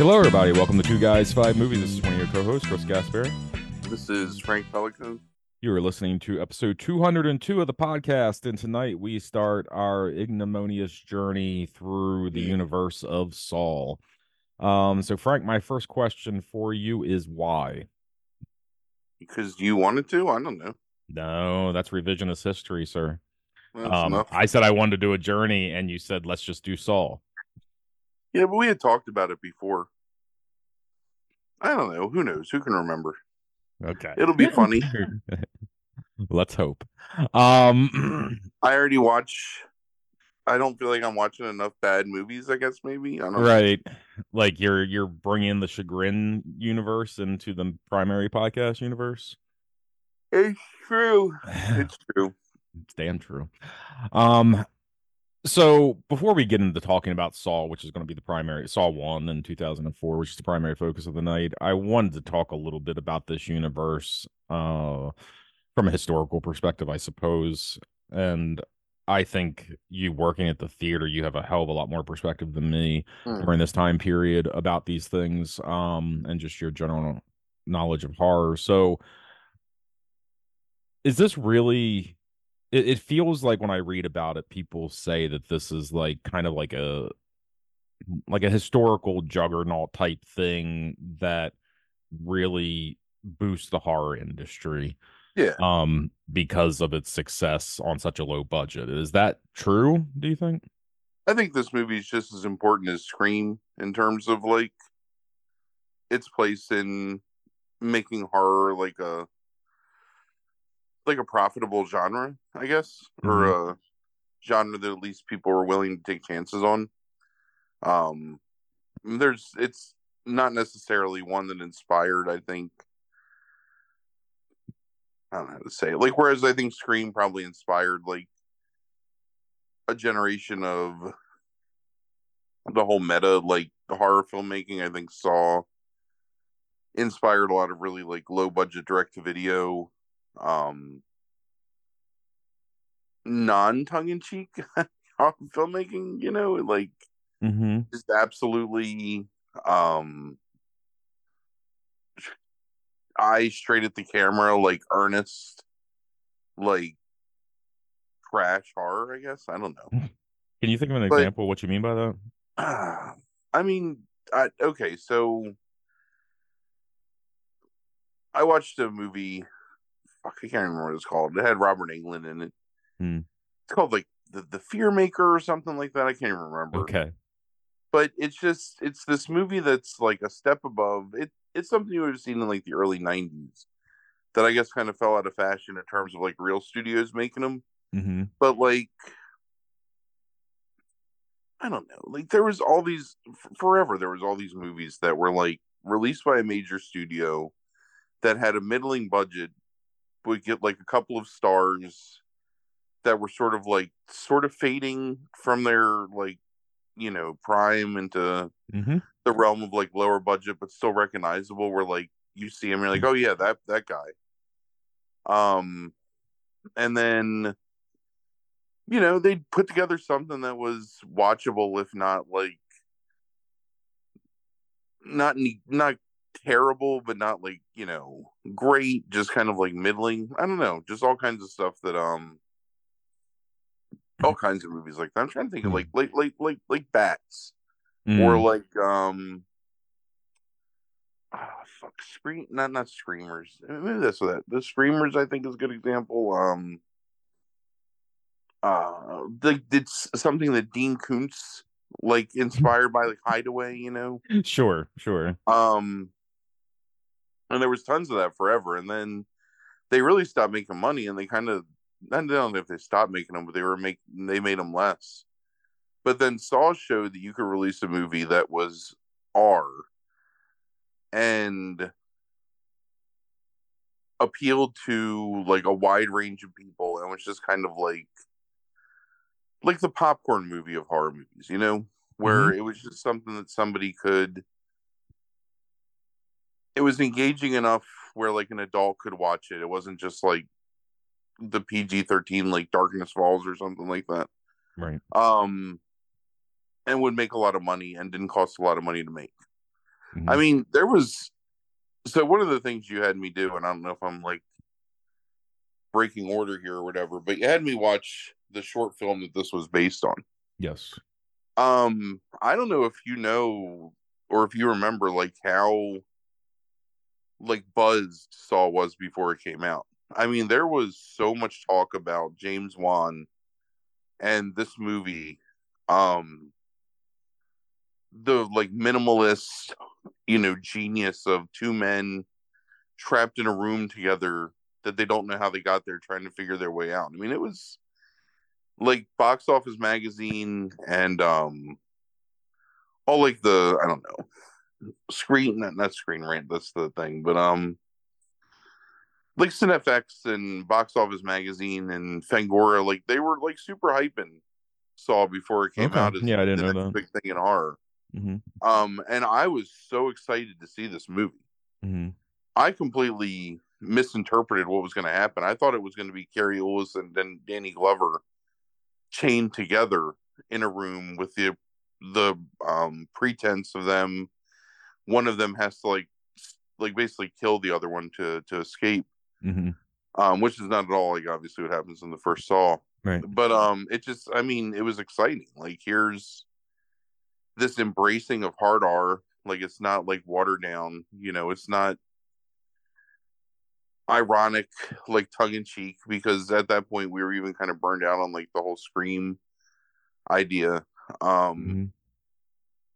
Hello, everybody. Welcome to Two Guys, Five Movies. This is one of your co hosts, Chris Gaspari. This is Frank Pelican. You are listening to episode 202 of the podcast, and tonight we start our ignominious journey through the universe of Saw. Um, so, Frank, my first question for you is why? Because you wanted to? I don't know. No, that's revisionist history, sir. Um. I said I wanted to do a journey, and you said let's just do Saw. Yeah, but we had talked about it before. I don't know. Who knows? Who can remember? Okay, It'll be funny. let's hope. Um, I already watch. I don't feel like I'm watching enough bad movies. I guess maybe I don't know. right, like you're you're bringing the chagrin universe into the primary podcast universe. It's true. It's true. It's damn true. Um, so before we get into talking about Saw, which is going to be the primary Saw one in 2004, which is the primary focus of the night, I wanted to talk a little bit about this universe, uh, from a historical perspective, I suppose. And I think you working at the theater, you have a hell of a lot more perspective than me Hmm. during this time period about these things, um, and just your general knowledge of horror. So, is this really? It, it feels like when I read about it, people say that this is like kind of like a like a historical juggernaut type thing that really boosts the horror industry Yeah. um because of its success on such a low budget is that true do you think I think this movie is just as important as Scream in terms of like its place in making horror like a like a profitable genre, I guess, or a genre that at least people are willing to take chances on. Um, there's it's not necessarily one that inspired. I think I don't know how to say it. Like, whereas I think Scream probably inspired like a generation of the whole meta like the horror filmmaking. I think Saw inspired a lot of really like low budget direct to video um non tongue in cheek filmmaking, you know, like mm-hmm. just absolutely um eye straight at the camera, like earnest, like trash horror, I guess. I don't know. can you think of an But- example of what you mean by that I mean, I, okay, so I watched a movie. Fuck, I can't remember what it's called. It had Robert Englund in it. Hmm. It's called like the the Fear Maker or something like that. I can't even remember. okay but it's just it's this movie that's like a step above it. It's something you would have seen in like the early '90s that I guess kind of fell out of fashion in terms of like real studios making them. mm-hmm. But like, I don't know. Like there was all these forever. There was all these movies that were like released by a major studio that had a middling budget, would get like a couple of stars that were sort of like sort of fading from their like you know prime into Mm-hmm. the realm of like lower budget but still recognizable where like you see him you're like oh yeah that that guy um and then you know they put together something that was watchable if not like not not terrible but not like you know great just kind of like middling. I don't know just all kinds of stuff that um all kinds of movies like that. I'm trying to think of like like like like like bats Mm. or like um ah, fuck scream not not screamers. Maybe that's what that the screamers i think is a good example um uh they did something that dean koontz like inspired by like hideaway you know? Sure sure. Um and there was tons of that forever and then they really stopped making money and they kind of I don't know if they stopped making them, but they were making they made them less. But then Saw showed that you could release a movie that was R and appealed to like a wide range of people and was just kind of like like the popcorn movie of horror movies, you know, where mm-hmm. it was just something that somebody could it was engaging enough where like an adult could watch it. It wasn't just like the PG thirteen like Darkness Falls or something like that. right Um and would make a lot of money and didn't cost a lot of money to make. Mm-hmm. I mean, there was so one of the things you had me do, and I don't know if I'm like breaking order here or whatever, but you had me watch the short film that this was based on. Yes. Um, I don't know if you know or if you remember like how like buzzed Saw was before it came out. I mean, there was so much talk about James Wan and this movie. Um the like minimalist, you know, genius of two men trapped in a room together that they don't know how they got there trying to figure their way out. I mean, it was like box office magazine and um all like the I don't know screen not, not screen rant that's the thing but um like FX and box office magazine and Fangoria like they were like super hyping Saw before it came okay. out as yeah I didn't know that big thing in horror mm-hmm. um and I was so excited to see this movie mm-hmm. I completely misinterpreted what was going to happen I thought it was going to be Cary Elwes and then Danny Glover chained together in a room with the the um pretense of them one of them has to like like basically kill the other one to to escape mm-hmm. um which is not at all like obviously what happens in the first saw right but um it just i mean it was exciting like here's this embracing of hard r like it's not like watered down you know it's not ironic, like tongue in cheek, because at that point we were even kind of burned out on like the whole scream idea. Um mm-hmm.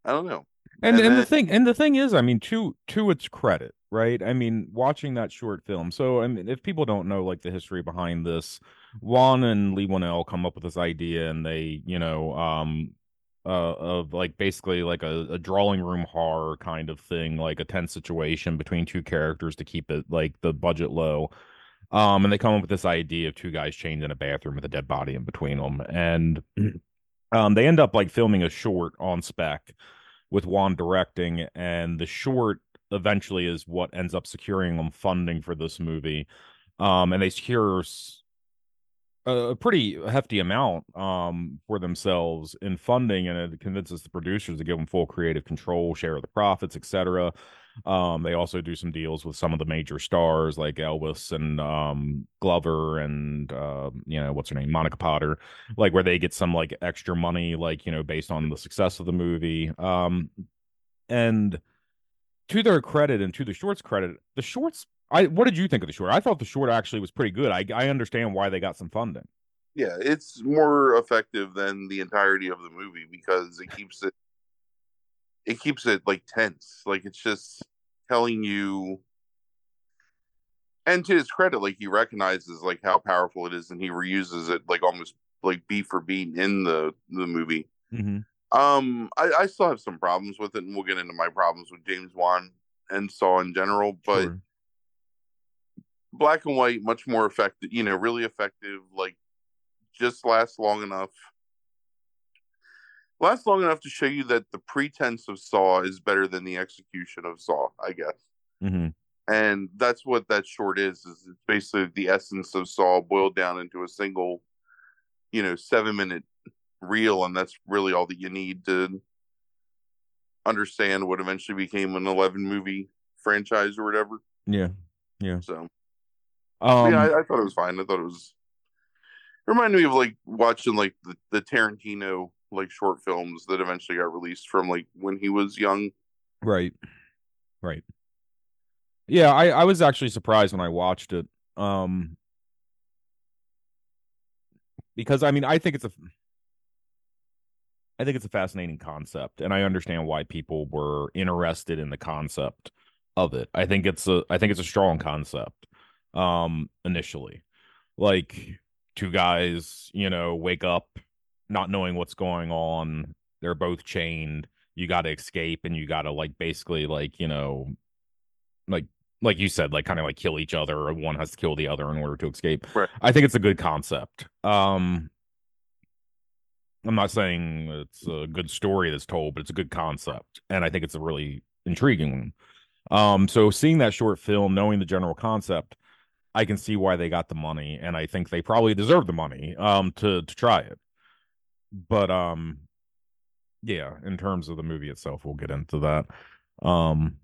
I don't know. And and, and then, the thing and the thing is, I mean, to to its credit, right? I mean, watching that short film. So I mean, if people don't know like the history behind this, Wan and Leigh Whannell come up with this idea, and they, you know, um, uh, of like basically like a, a drawing room horror kind of thing, like a tense situation between two characters to keep it like the budget low. Um, and they come up with this idea of two guys chained in a bathroom with a dead body in between them, and um, they end up like filming a short on spec with Wan directing, and the short eventually is what ends up securing them funding for this movie. Um, and they secure a pretty hefty amount um, for themselves in funding, and it convinces the producers to give them full creative control, share of the profits, etc. Um, they also do some deals with some of the major stars like Elwes and um, Glover and uh, you know what's her name, Monica Potter, like where they get some like extra money, like you know based on the success of the movie. Um, and to their credit and to the shorts credit, the shorts I what did you think of the short? I thought the short actually was pretty good. I I understand why they got some funding. Yeah, it's more effective than the entirety of the movie because it keeps it it keeps it like tense. Like it's just telling you and to his credit, like he recognizes like how powerful it is and he reuses it like almost like beat for beat in the the movie. Mm-hmm. Um, I, I still have some problems with it, and we'll get into my problems with James Wan and Saw in general, but sure black and white, much more effective, you know, really effective, like just lasts long enough. Lasts long enough to show you that the pretense of Saw is better than the execution of Saw, I guess. Mm-hmm. And that's what that short is, is it's basically the essence of Saw boiled down into a single, you know, seven minute reel, and that's really all that you need to understand what eventually became an 11 movie franchise or whatever. Yeah. Yeah. So um, yeah, I, I, thought it was fine. I thought it was it reminded me of like watching like the, the Tarantino like short films that eventually got released from like when he was young. Right. Right. Yeah, I, I was actually surprised when I watched it. Um because I mean I think it's a I think it's a fascinating concept and I understand why people were interested in the concept of it. I think it's a I think it's a strong concept um initially like two guys you know wake up not knowing what's going on. They're both chained. You got to escape and you got to like basically like you know like like you said like kind of like kill each other or one has to kill the other in order to escape. Right. i think it's a good concept. Um i'm not saying it's a good story that's told but it's a good concept and i think it's a really intriguing one. Um so seeing that short film knowing the general concept I can see why they got the money, and I think they probably deserve the money um to to try it. But um, yeah, in terms of the movie itself, we'll get into that. Um,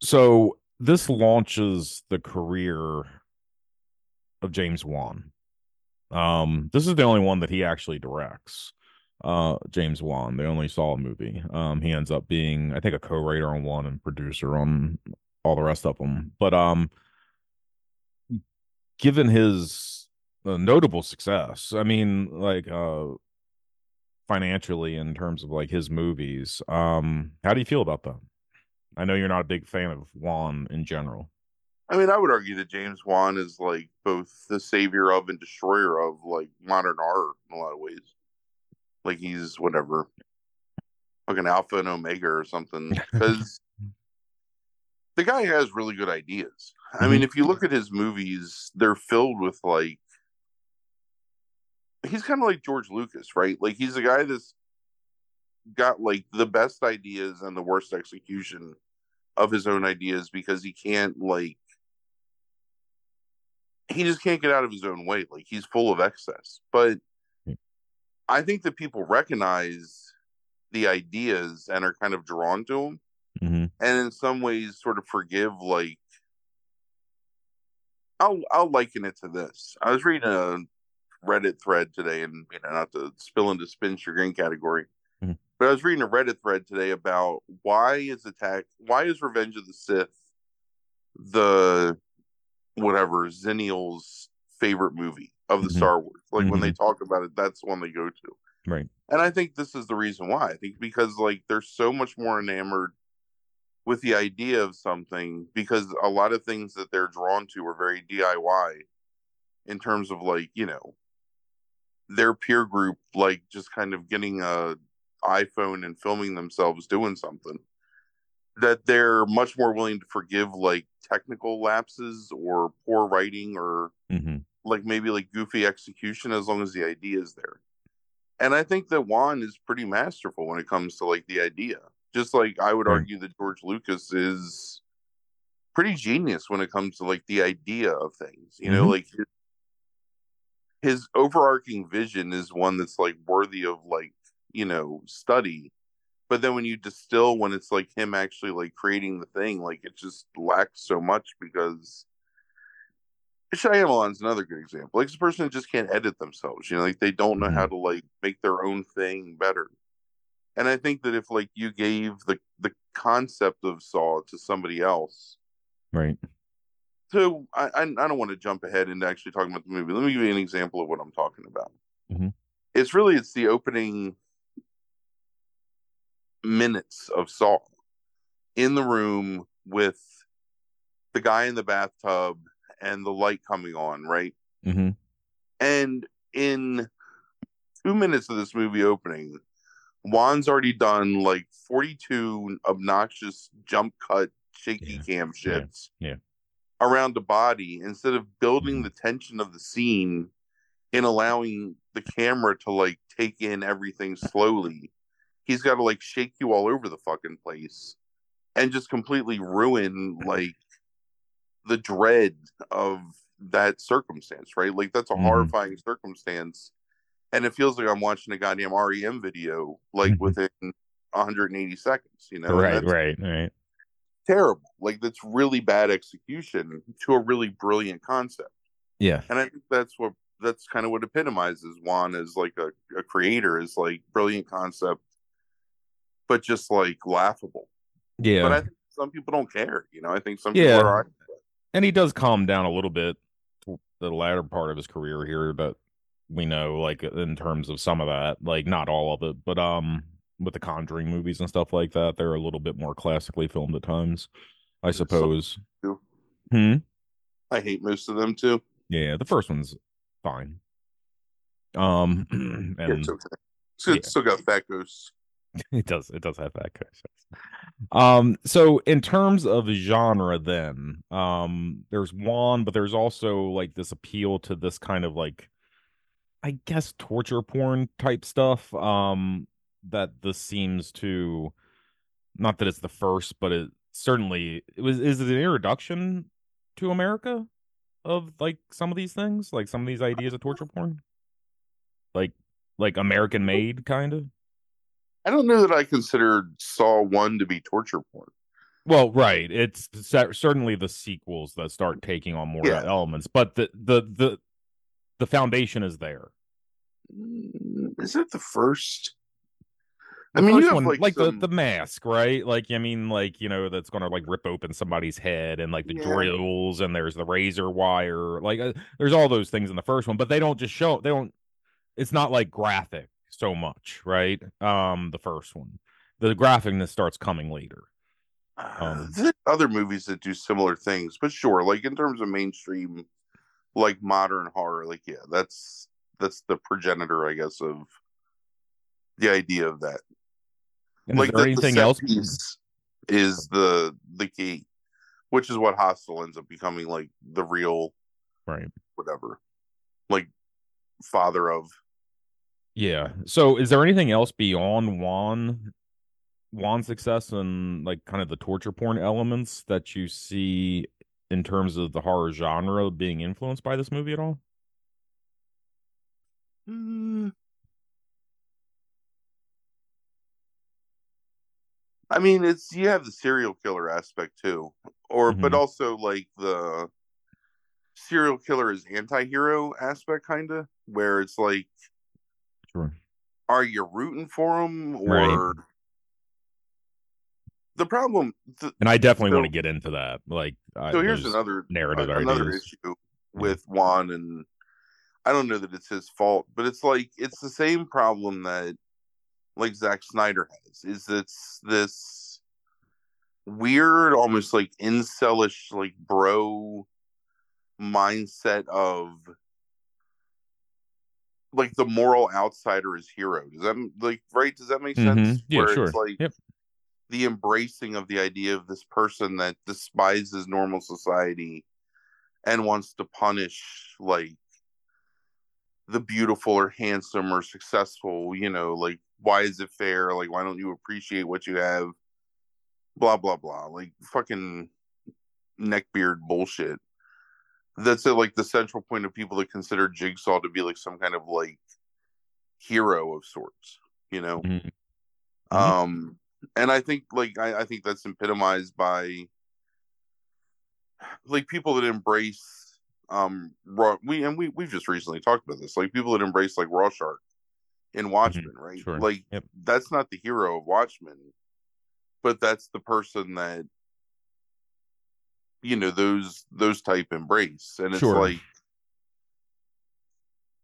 so this launches the career of James Wan. Um, this is the only one that he actually directs. Uh, James Wan, the only Saw movie. Um, he ends up being, I think, a co-writer on one and producer on all the rest of them. But um, given his notable success, I mean, like uh, financially in terms of like his movies, um, how do you feel about them? I know you're not a big fan of Wan in general. I mean, I would argue that James Wan is like both the savior of and destroyer of like modern art in a lot of ways. Like he's whatever, like an alpha and omega or something. Because the guy has really good ideas. I Mhm. mean, if you look at his movies, they're filled with like he's kind of like George Lucas, right? Like he's a guy that's got like the best ideas and the worst execution of his own ideas because he can't like he just can't get out of his own way. Like he's full of excess. But Hmm. I think that people recognize the ideas and are kind of drawn to them Mm-hmm. and in some ways sort of forgive like I'll I'll liken it to this. I was reading a Reddit thread today, and you know, not to spill into spin your green category, Mhm. but I was reading a Reddit thread today about why is attack why is Revenge of the Sith the whatever Zennial's favorite movie of the Mhm. Star Wars. Like when they talk about it, that's the one they go to. Right. And I think this is the reason why. I think because like they're so much more enamored with the idea of something because a lot of things that they're drawn to are very DIY in terms of like, you know, their peer group like just kind of getting a iPhone and filming themselves doing something that they're much more willing to forgive like technical lapses or poor writing or Mm-hmm. like maybe like goofy execution as long as the idea is there. And I think that Wan is pretty masterful when it comes to like the idea. Just like I would argue that George Lucas is pretty genius when it comes to like the idea of things. You know, Mhm. like his, his overarching vision is one that's like worthy of like, you know, study. But then when you distill when it's like him actually like creating the thing, like it just lacks so much because Shyamalan's another good example. Like, it's a person that just can't edit themselves. You know, like they don't know how mm-hmm. to like make their own thing better. And I think that if like you gave the the concept of Saw to somebody else, Right. So I I, don't want to jump ahead into actually talking about the movie. Let me give you an example of what I'm talking about. Mhm. It's really it's the opening minutes of Saw in the room with the guy in the bathtub and the light coming on, right? Mm-hmm. And in two minutes of this movie opening, Wan's already done like 42 obnoxious jump cut, shaky Yeah. cam shits Yeah. Around the body instead of building the tension of the scene and allowing the camera to like take in everything slowly. He's got to like shake you all over the fucking place and just completely ruin like the dread of that circumstance, right? Like that's a Mhm. horrifying circumstance. And it feels like I'm watching a goddamn REM video like Mhm. within 180 seconds, you know? Right. Right. Right. Terrible. Like that's really bad execution to a really brilliant concept. Yeah. And I think that's what that's kind of what epitomizes Wan as like a, a creator is like brilliant concept, but just like laughable. Yeah. But I think some people don't care, you know. I think some people Yeah. are and he does calm down a little bit to the latter part of his career here but we know like in terms of some of that like not all of it but um with the conjuring movies and stuff like that they're a little bit more classically filmed at times i suppose hmm I hate most of them too. yeah the first one's fine um Yeah, it's okay. So it's yeah. still got fat ghosts. it does it does have that kind um so in terms of genre then um there's one but there's also like this appeal to this kind of like i guess torture porn type stuff um that this seems to not that it's the first but it certainly it was is it an introduction to america of like some of these things like some of these ideas of torture porn like like american made kind of I don't know that I considered Saw one to be torture porn. Well, right. It's certainly the sequels that start taking on more yeah. elements, but the the the the foundation is there. Is Mm, is it the first? I mean, you have one, like, like some... the the mask, right? Like, I mean, like you know, that's gonna like rip open somebody's head, and like the yeah. drills, and there's the razor wire. Like, uh, there's all those things in the first one, but they don't just show. They don't. It's not like graphic so much, right? Um, the first one, the graphicness starts coming later. Um, uh, other movies that do similar things, but sure, like in terms of mainstream, like modern horror, like yeah, that's that's the progenitor, I guess, of the idea of that. And like the, anything the else is the the key, which is what Hostel ends up becoming like the real, right? Whatever, like father of. Yeah. So, is there anything else beyond Wan Wan's success and like kind of the torture porn elements that you see in terms of the horror genre being influenced by this movie at all? Mm. I mean, it's you have the serial killer aspect too, or mm-hmm. but also like the serial killer is anti-hero aspect, kind of, where it's like, sure, are you rooting for him or? Right the problem, th- and I definitely so, want to get into that. Like, so here's another narrative, uh, another ideas. issue with Wan and I don't know that it's his fault, but it's like it's the same problem that like Zack Snyder has. Is it's this weird, almost like incelish, like bro mindset of like the moral outsider is hero. Does that like right? Does that make mm-hmm. sense? Yeah, Where sure. It's like yep the embracing of the idea of this person that despises normal society and wants to punish like the beautiful or handsome or successful you know like why is it fair? Like why don't you appreciate what you have? Blah blah blah. Like fucking neckbeard bullshit. That's it like the central point of people that consider jigsaw to be like some kind of like hero of sorts you know? Mm-hmm. um and I think like I, I think that's epitomized by like people that embrace um raw we and we we've just recently talked about this like people that embrace like Rorschach in mm-hmm. Watchmen mm-hmm. right sure. like yep. that's not the hero of Watchmen but that's the person that you know those those type embrace and it's sure. like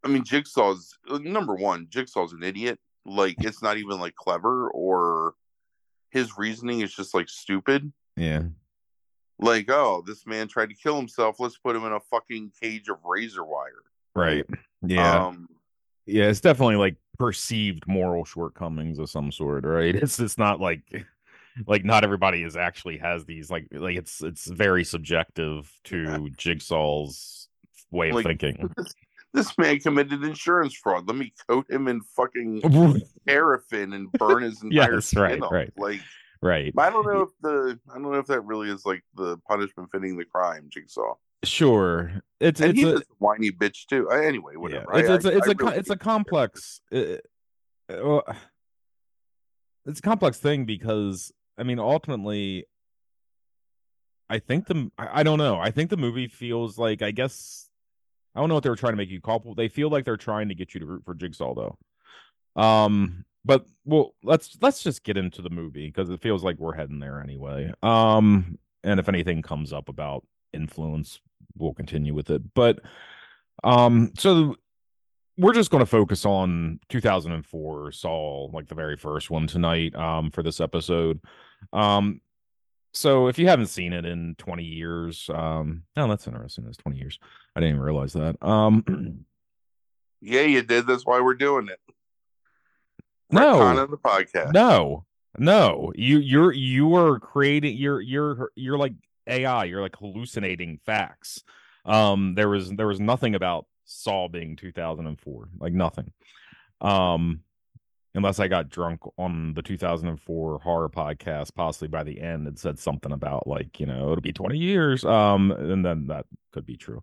I mean Jigsaw's number one Jigsaw's an idiot like it's not even like clever or his reasoning is just like stupid. Yeah. Like, oh, this man tried to kill himself. Let's put him in a fucking cage of razor wire. Right. Yeah. Um, yeah, it's definitely like perceived moral shortcomings of some sort, right? It's it's not like like not everybody is actually has these like like it's it's very subjective to. Jigsaw's way of like, thinking. this man committed insurance fraud. Let me coat him in fucking paraffin and burn his entire yes, skin right, off. Right. Like, right. I don't know if the I don't know if that really is like the punishment fitting the crime. Jigsaw. Sure, it's and it's a, a whiny bitch too. Anyway, whatever. Yeah, it's, I, it's, I, it's, I a really it's a complex. Uh, uh, it's a complex thing because I mean, ultimately, I think the I, I don't know. I think the movie feels like I guess I don't know what they were trying to make you culpable. They feel like they're trying to get you to root for Jigsaw though. Um, but well, let's let's just get into the movie because it feels like we're heading there anyway. Um, and if anything comes up about influence, we'll continue with it. But um, so we're just going to focus on 2004 Saw, like the very first one tonight. Um, for this episode. Um, so if you haven't seen it in 20 years, um, oh, that's interesting. It's 20 years. I didn't even realize that. Um, yeah, you did. That's why we're doing it. No, on the podcast. No, no. You, you're, you are creating. You're, you're, you're like AI. You're like hallucinating facts. Um, there was, there was nothing about Saw being 2004. Like nothing. Um, unless I got drunk on the 2004 horror podcast, possibly by the end, it said something about like, you know, it'll be 20 years. Um, and then that could be true.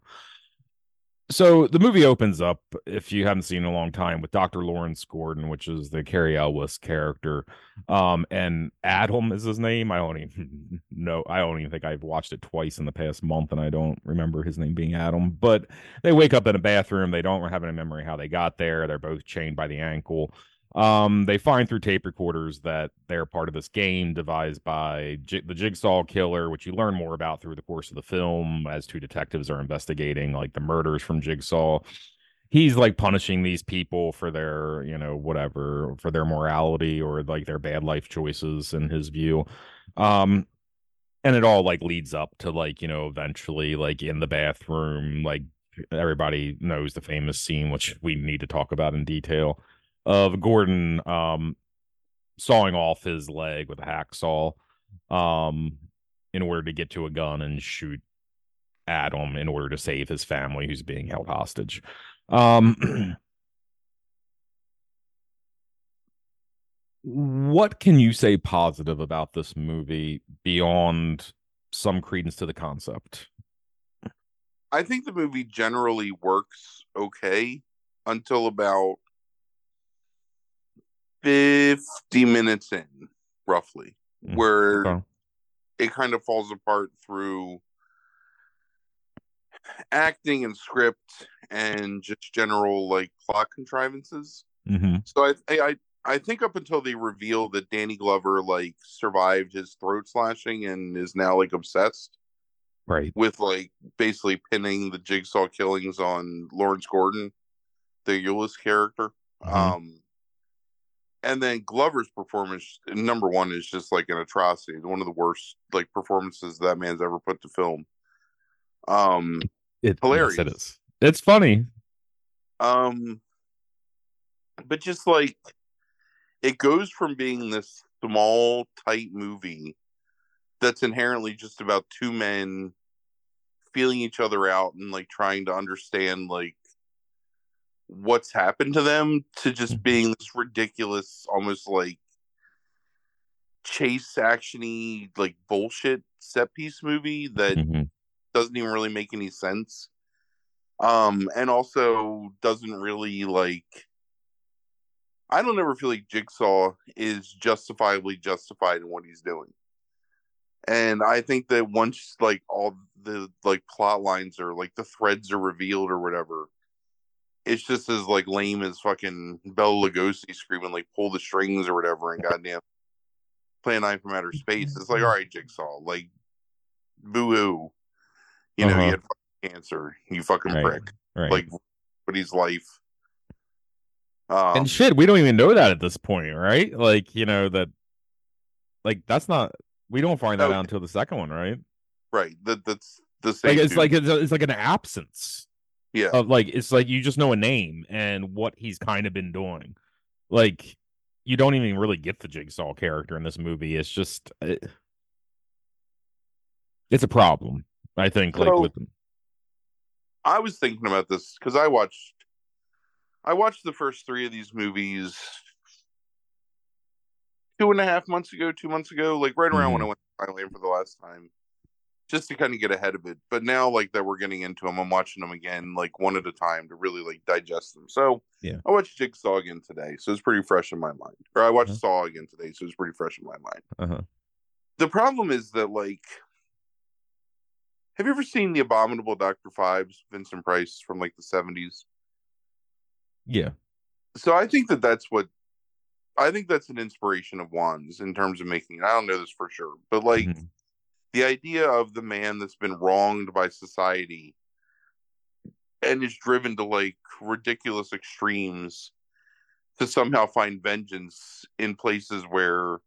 So the movie opens up, if you haven't seen in a long time, with Dr. Lawrence Gordon, which is the Cary Elwes character. Um, and Adam is his name. I don't even know. I don't even think I've watched it twice in the past month, and I don't remember his name being Adam. But they wake up in a bathroom. They don't have any memory how they got there. They're both chained by the ankle. Um, they find through tape recorders that they're part of this game devised by J- the Jigsaw Killer, which you learn more about through the course of the film as two detectives are investigating like the murders from Jigsaw. He's like punishing these people for their, you know, whatever, for their morality or like their bad life choices in his view. Um, and it all like leads up to like, you know, eventually like in the bathroom, like everybody knows the famous scene, which we need to talk about in detail of Gordon um sawing off his leg with a hacksaw um in order to get to a gun and shoot Adam in order to save his family who's being held hostage. Um what can you say positive about this movie beyond some credence to the concept? I think the movie generally works okay until about 50 minutes in, roughly, Mm, where okay. it kind of falls apart through acting and script and just general like plot contrivances. Mm-hmm. So I I I think up until they reveal that Danny Glover like survived his throat slashing and is now like obsessed Right. with like basically pinning the jigsaw killings on Lawrence Gordon, the Elwes character. Mhm. Um and then Glover's performance number one is just like an atrocity. One of the worst like performances that man's ever put to film. Um It, Hilarious. Yes, it is. It's funny. um but just like it goes from being this small tight movie that's inherently just about two men feeling each other out and like trying to understand like what's happened to them to just Mhm. being this ridiculous almost like chase actiony like bullshit set piece movie that Mhm. doesn't even really make any sense um and also doesn't really like i don't ever feel like jigsaw is justifiably justified in what he's doing and i think that once like all the like plot lines are like the threads are revealed or whatever it's just as like lame as fucking Bela Lugosi screaming like pull the strings or whatever and goddamn Plan 9 from outer space. It's like all right, Jigsaw, like boo hoo. You know, Uh-huh. you had fucking cancer, you fucking Right. prick. Right. Like but his life. Um, and shit, we don't even know that at this point, right? Like, you know, that like that's not we don't find that No. out until the second one, right? right. That that's the same. Like it's dude. like it's, it's like an absence yeah. of like it's like you just know a name and what he's kind of been doing. Like you don't even really get the jigsaw character in this movie. It's just it, it's a problem. I think like with them. I was thinking about this because I watched I watched the first three of these movies two and a half months ago, two months ago, like right around when mm-hmm. I went to Thailand for the last time, just to kind of get ahead of it. But now, like that we're getting into them, I'm watching them again, like one at a time to really like digest them. So Yeah. I watched Jigsaw again today, so it's pretty fresh in my mind. Or I watched Uh-huh. Saw again today, so it's pretty fresh in my mind. uh-huh. The problem is that like have you ever seen the abominable Dr. Phibes, Vincent Price from like the 70s? yeah. so I think that that's what I think that's an inspiration of Wan's in terms of making. It. I don't know this for sure, but like Mhm. The idea of the man that's been wronged by society and is driven to like ridiculous extremes to somehow find vengeance in places where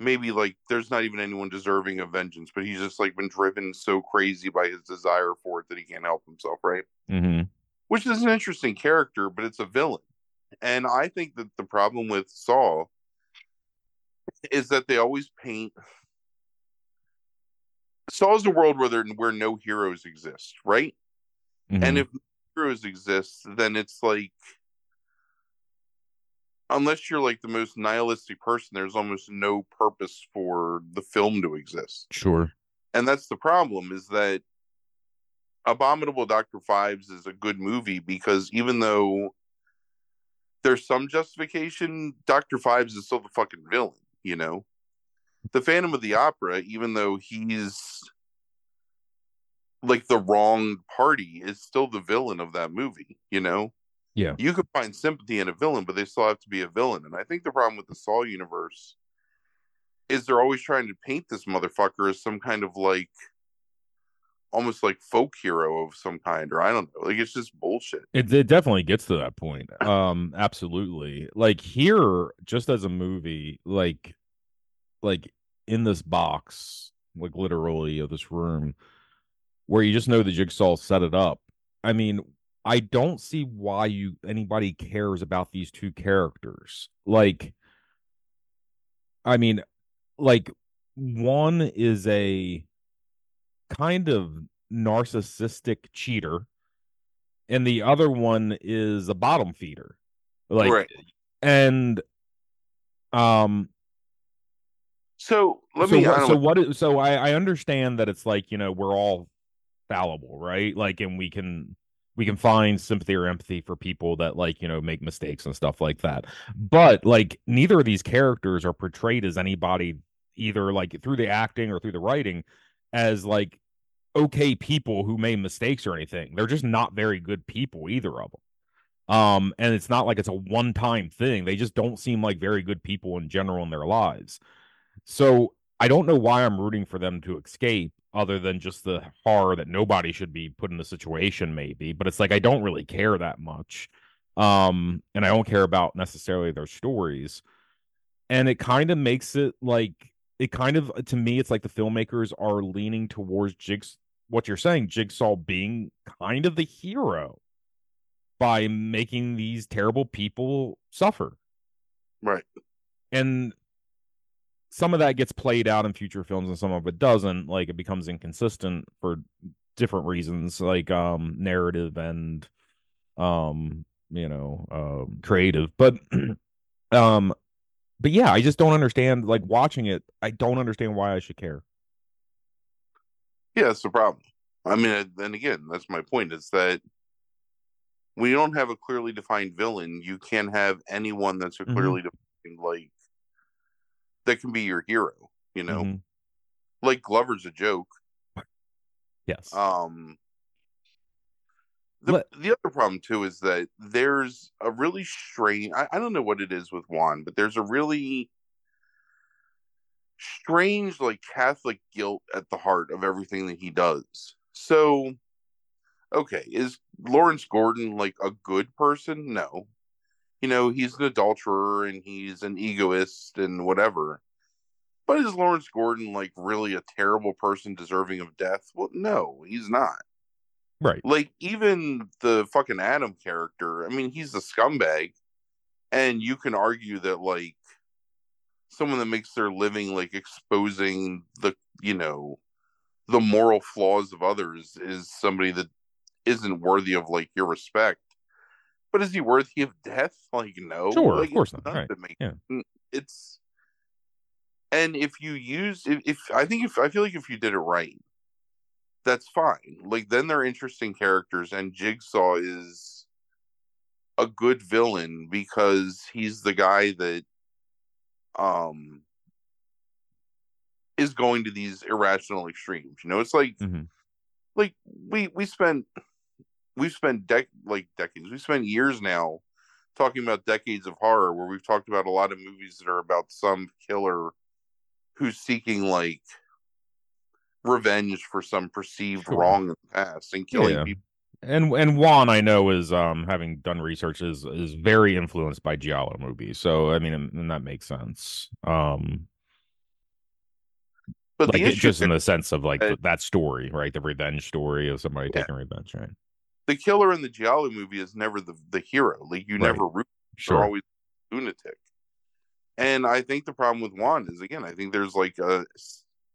maybe like there's not even anyone deserving of vengeance, but he's just like been driven so crazy by his desire for it that he can't help himself, right? Mhm. which is an interesting character, but it's a villain. And I think that the problem with Saw is that they always paint Saw is a world where there where no heroes exist, right? Mhm. And if heroes exist, then it's like unless you're like the most nihilistic person, there's almost no purpose for the film to exist. sure. and that's the problem is that Abominable Doctor Phibes is a good movie because even though there's some justification, Doctor Phibes is still the fucking villain. You know, the Phantom of the Opera, even though he's like the wrong party, is still the villain of that movie. You know. Yeah. You could find sympathy in a villain, but they still have to be a villain. And I think the problem with the Saw universe is they're always trying to paint this motherfucker as some kind of like almost like folk hero of some kind, or I don't know. Like it's just bullshit. It, it definitely gets to that point. Um, absolutely. Like here, just as a movie, like like in this box, like literally of this room, where you just know the jigsaw set it up. I mean, I don't see why you anybody cares about these two characters. Like I mean, like one is a kind of narcissistic cheater and the other one is a bottom feeder. Like Right. and um So let so me. What, so what is, so I I understand that it's like, you know, we're all fallible, right? Like and we can we can find sympathy or empathy for people that like, you know, make mistakes and stuff like that. But like neither of these characters are portrayed as anybody either like through the acting or through the writing as like okay people who made mistakes or anything. They're just not very good people either of them. Um and it's not like it's a one-time thing. They just don't seem like very good people in general in their lives. So I don't know why I'm rooting for them to escape other than just the horror that nobody should be put in the situation maybe, but it's like I don't really care that much. Um and I don't care about necessarily their stories. And it kind of makes it like it kind of to me it's like the filmmakers are leaning towards Jigs what you're saying Jigsaw being kind of the hero by making these terrible people suffer right. and some of that gets played out in future films and some of it doesn't like it becomes inconsistent for different reasons like um narrative and um you know um creative but um but yeah i just don't understand like watching it i don't understand why i should care Yeah, that's the problem. I mean, then again, that's my point. Is that when you don't have a clearly defined villain, you can't have anyone that's a Mhm. clearly defined like that can be your hero. You know, Mhm. like Glover's a joke. yes Um, the Let- the other problem too is that there's a really strange. I, I don't know what it is with Wan, but there's a really strange like Catholic guilt at the heart of everything that he does. So, okay, is Lawrence Gordon like a good person? No. You know, he's an adulterer and he's an egoist and whatever. But is Lawrence Gordon like really a terrible person deserving of death? Well, no, he's not. right Like even the fucking Adam character, I mean, he's a scumbag, and you can argue that like someone that makes their living like exposing the you know the moral flaws of others is somebody that isn't worthy of like your respect. But is he worthy of death? Like no, Sure, of course not, right, yeah. it's and if you use if, if I think if I feel like if you did it right, that's fine. Like then they're interesting characters, and Jigsaw is a good villain because he's the guy that um is going to these irrational extremes. You know, it's like Mhm. like we we spent we've spent dec like decades we've spent years now talking about decades of horror where we've talked about a lot of movies that are about some killer who's seeking like revenge for some perceived Sure. wrong in the past and killing Yeah. people and and Wan I know is um having done research is is very influenced by Giallo movies. So I mean and, that makes sense. Um but like just in the sense of like Uh, that story, right? The revenge story of somebody Yeah. taking revenge, right? The killer in the Giallo movie is never the, the hero like you Right. never root they're Sure. always lunatic. And I think the problem with Wan is again, I think there's like a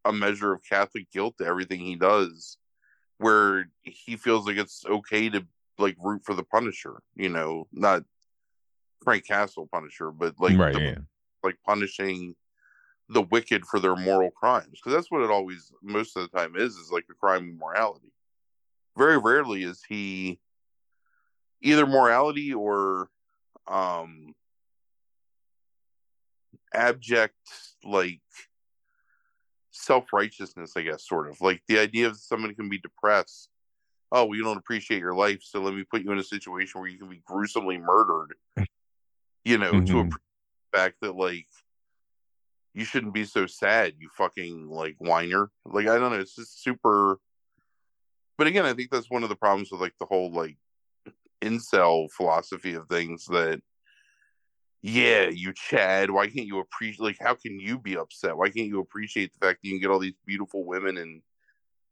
a measure of Catholic guilt to everything he does, where he feels like it's okay to like root for the Punisher, you know, not Frank Castle Punisher, but like right, the- yeah. like punishing the wicked for their moral crimes because that's what it always most of the time is is like a crime of morality very rarely is he either morality or um abject like self-righteousness i guess sort of like the idea of somebody can be depressed oh well, you don't appreciate your life so let me put you in a situation where you can be gruesomely murdered you know mm-hmm. to a fact that like you shouldn't be so sad you fucking like whiner like i don't know it's just super but again i think that's one of the problems with like the whole like incel philosophy of things that yeah, you Chad, why can't you appreciate like how can you be upset? Why can't you appreciate the fact that you can get all these beautiful women and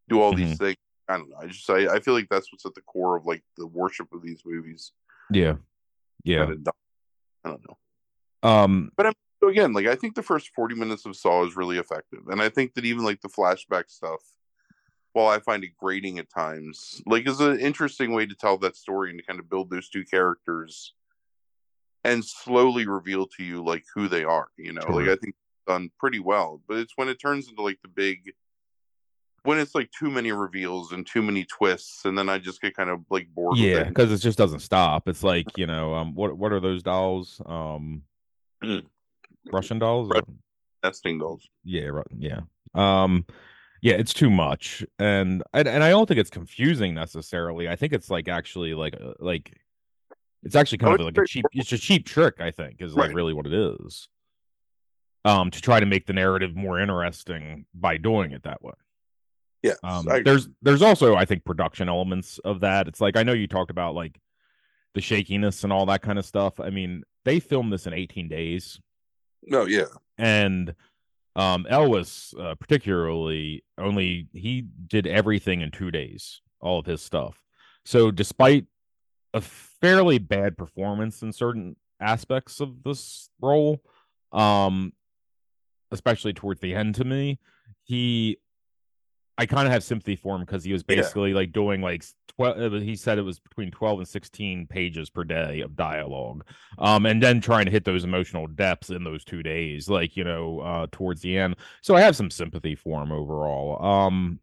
do all mm-hmm. these things? I don't know. I just I, I feel like that's what's at the core of like the worship of these movies. Yeah. Yeah. I don't know. Um but I'm so again, like I think the first 40 minutes of Saw is really effective. And I think that even like the flashback stuff, while I find it grating at times, like is an interesting way to tell that story and to kind of build those two characters and slowly reveal to you like who they are. You know, like I think done pretty well. But it's when it turns into like the big when it's like too many reveals and too many twists, and then I just get kind of like bored. Yeah, because it. it just doesn't stop. It's like you know, um, what what are those dolls? Um, mm. Russian dolls, nesting dolls. Yeah, yeah. Um, yeah, it's too much, and and and I don't think it's confusing necessarily. I think it's like actually like uh, like it's actually kind oh, of like a cheap. It's a cheap trick, I think, is like right. really what it is. Um, to try to make the narrative more interesting by doing it that way. Yeah. Um, there's there's also I think production elements of that. It's like I know you talked about like the shakiness and all that kind of stuff. I mean, they filmed this in 18 days. No, oh, yeah. And um Elwes uh, particularly only he did everything in 2 days, all of his stuff. So despite a fairly bad performance in certain aspects of this role. Um, especially towards the end to me, he I kind of have sympathy for him because he was basically yeah. like doing like 12 he said it was between 12 and 16 pages per day of dialogue um and then trying to hit those emotional depths in those 2 days like you know uh towards the end. So I have some sympathy for him overall um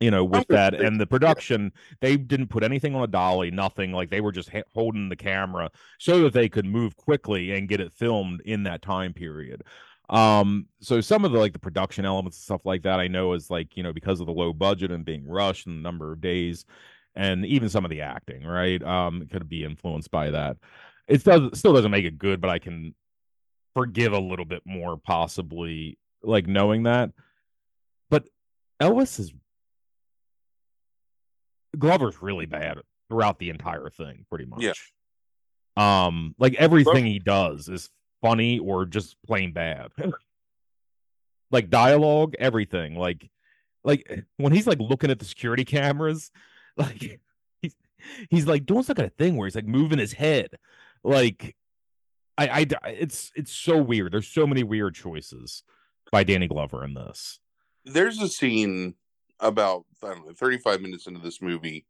you know with that and the production they didn't put anything on a dolly nothing like they were just ha- holding the camera so that they could move quickly and get it filmed in that time period. Um so some of the like the production elements and stuff like that i know is like you know because of the low budget and being rushed and the number of days and even some of the acting right um could be influenced by that it does still doesn't make it good but i can forgive a little bit more possibly like knowing that but elwes is Glover's really bad throughout the entire thing, pretty much. Yeah. Um, like everything he does is funny or just plain bad. like dialogue, everything. Like, like when he's like looking at the security cameras, like he's he's like doing some kind of thing where he's like moving his head, like. I, I, it's it's so weird. There's so many weird choices by Danny Glover in this. There's a scene about I don't know 35 minutes into this movie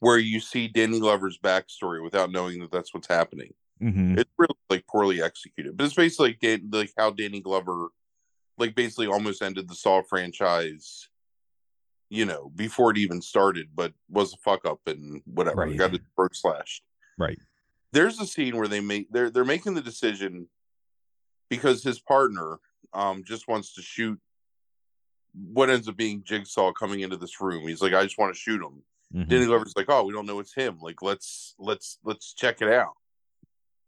where you see Danny Glover's backstory without knowing that that's what's happening. Mm-hmm. It's really like poorly executed, but it's basically like, Dan, like how Danny Glover like basically almost ended the Saw franchise, you know, before it even started, but was a fuck up and whatever. Right. Got his throat slashed. Right. There's a scene where they make they're they're making the decision because his partner um just wants to shoot what ends up being Jigsaw coming into this room. He's like, I just want to shoot him. Mm-hmm. Danny Glover's like, oh, we don't know it's him. Like, let's let's let's check it out.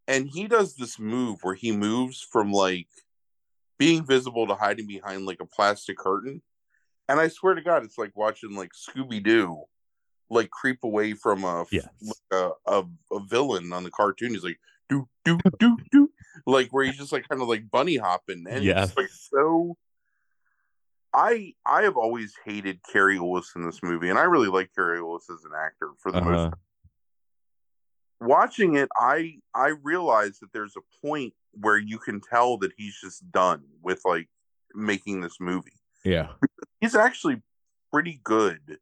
And he does this move where he moves from like being visible to hiding behind like a plastic curtain. And I swear to God, it's like watching like Scooby Doo, like creep away from a, yes. like a, a a villain on the cartoon. He's like do do do do, like where he's just like kind of like bunny hopping, and yes. it's like so I I have always hated Cary Elwes in this movie, and I really like Cary Elwes as an actor for the uh-huh. most. Part. Watching it, I I realize that there's a point where you can tell that he's just done with like making this movie. Yeah, he's actually pretty good.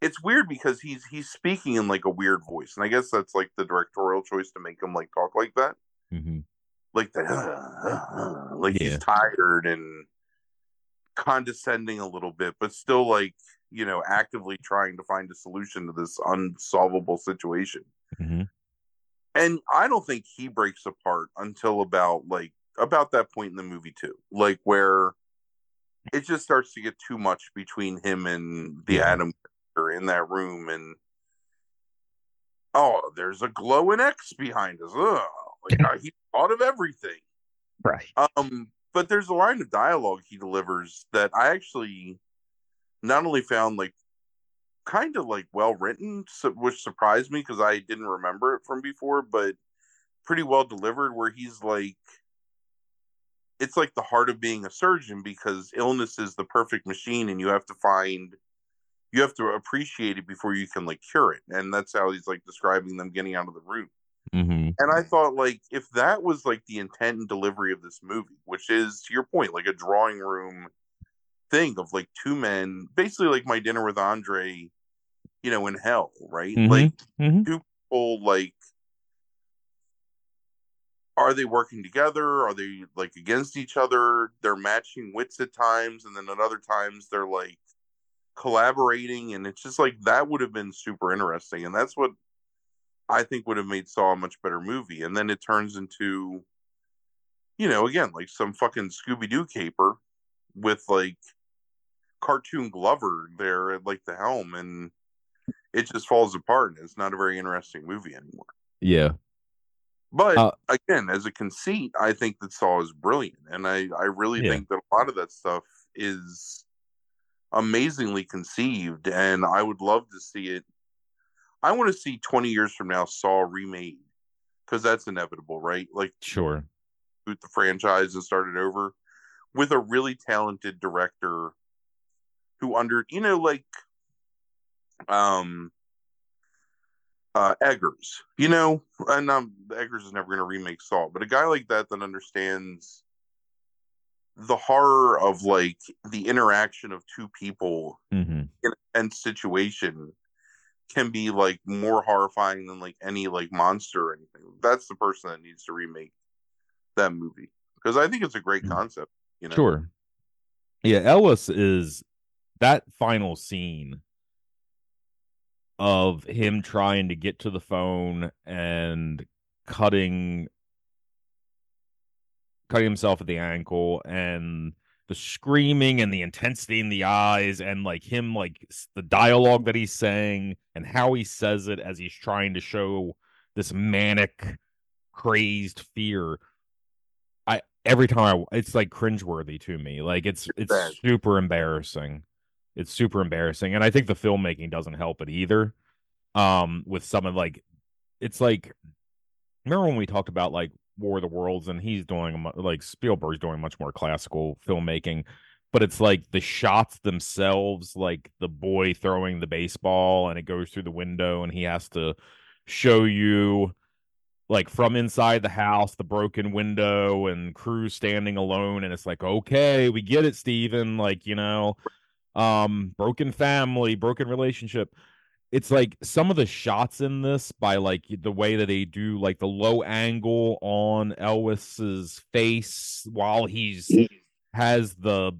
It's weird because he's he's speaking in like a weird voice, and I guess that's like the directorial choice to make him like talk like that. Mm-hmm like that, uh, uh, like yeah. he's tired and condescending a little bit, but still like you know, actively trying to find a solution to this unsolvable situation. hmm And I don't think he breaks apart until about like about that point in the movie too. Like where it just starts to get too much between him and the character in that room and oh, there's a glowing X behind us. Ugh. Like uh, he thought of everything. Right. Um, but there's a line of dialogue he delivers that I actually not only found like kind of like well written, so, which surprised me because I didn't remember it from before, but pretty well delivered. Where he's like, it's like the heart of being a surgeon because illness is the perfect machine, and you have to find, you have to appreciate it before you can like cure it, and that's how he's like describing them getting out of the room. hmm And I thought, like, if that was like the intent and delivery of this movie, which is to your point, like a drawing room thing of like two men, basically like my dinner with Andre, you know, in hell, right? Mhm. Like hmm two people, like, are they working together? Are they like against each other? They're matching wits at times, and then at other times they're like collaborating, and it's just like that would have been super interesting, and that's what I think would have made Saw a much better movie. And then it turns into, you know, again, like some fucking Scooby Doo caper with like cartoon Glover there at like the helm, and it just falls apart. And it's not a very interesting movie anymore. Yeah. But Uh, again, as a conceit, I think that Saw is brilliant, and I I really Yeah. think that a lot of that stuff is amazingly conceived, and I would love to see it. I want to see twenty years from now Saw remade because that's inevitable, right? Like Sure. boot the franchise and start it over with a really talented director who under you know like um uh Eggers, you know, and um Eggers is never going to remake Saw, but a guy like that that understands the horror of like the interaction of two people hmm in a situation can be like more horrifying than like any like monster or anything. That's the person that needs to remake that movie because I think it's a great Mm. concept. You know, Sure. Yeah, Elwes is that final scene of him trying to get to the phone and cutting cutting himself at the ankle and the screaming and the intensity in the eyes and like him like the dialogue that he's saying and how he says it as he's trying to show this manic crazed fear. I every time I, it's like cringeworthy to me. Like it's it's super embarrassing it's super embarrassing and i think the filmmaking doesn't help it either. Um with some of like it's like remember when we talked about like War of the Worlds and he's doing like Spielberg's doing much more classical filmmaking, but it's like the shots themselves, like the boy throwing the baseball and it goes through the window and he has to show you like from inside the house the broken window and crew standing alone and it's like okay we get it Steven like you know um broken family broken relationship. It's like some of the shots in this by like the way that they do like the low angle on Elwes's face while he's has the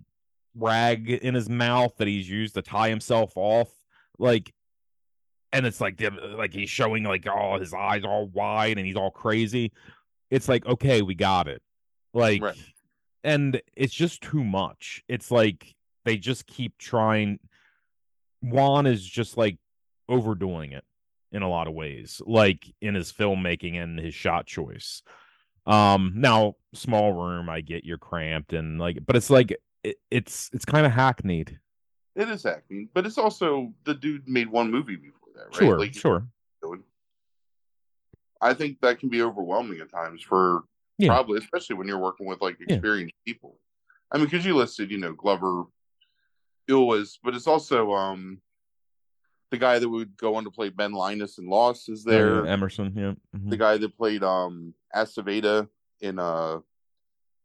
rag in his mouth that he's used to tie himself off like and it's like like he's showing like all his eyes all wide and he's all crazy. It's like okay we got it. Like Right. and it's just too much. It's like they just keep trying Wan is just like overdoing it in a lot of ways like in his filmmaking and his shot choice um now small room i get you're cramped and like but it's like it, it's it's kind of hackneyed It is hackneyed, but it's also the dude made one movie before that, right? sure Like, sure I think that can be overwhelming at times for Yeah. probably, especially when you're working with like Yeah. experienced people. I mean, because you listed, you know, Glover, Elwes, but it's also um the guy that would go on to play Ben Linus in Lost is Oh, there. yeah, emerson yeah mhm. The guy that played um Aceveda in uh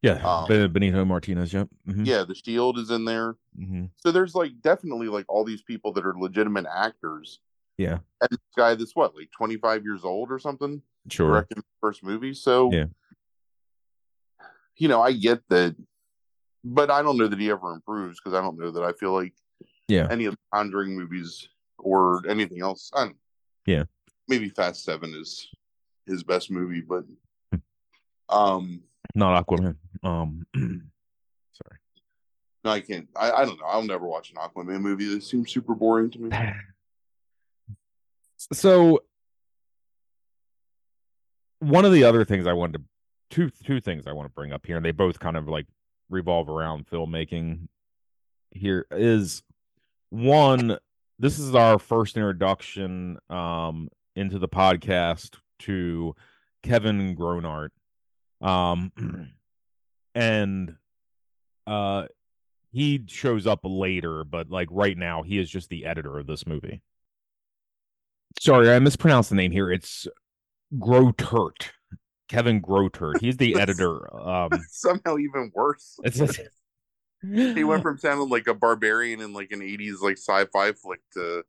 yeah um, benito martinez yep mhm, yeah, The Shield is in there. mhm. So there's like definitely like all these people that are legitimate actors. Yeah. And this guy that's what, like 25 years old or something? sure directing first movie. So, Yeah. you know, I get that, but I don't know that he ever improves because I don't know that I feel like Yeah. any of the Conjuring movies or anything else. I don't, Yeah. maybe Fast Seven is his best movie, but um, Not Aquaman. Um, sorry. no, I can't. I, I don't know. I'll never watch an Aquaman movie. They seem super boring to me. So one of the other things I wanted to two two things I want to bring up here, and they both kind of like revolve around filmmaking here is one, this is our first introduction um into the podcast to Kevin Gronart. Um and uh he shows up later, but like right now he is just the editor of this movie. Sorry, I mispronounced the name here. It's Greutert. Kevin Greutert. He's the editor. Um Somehow even worse. it's, it's He went from sounding like a barbarian in like an '80s like sci-fi flick to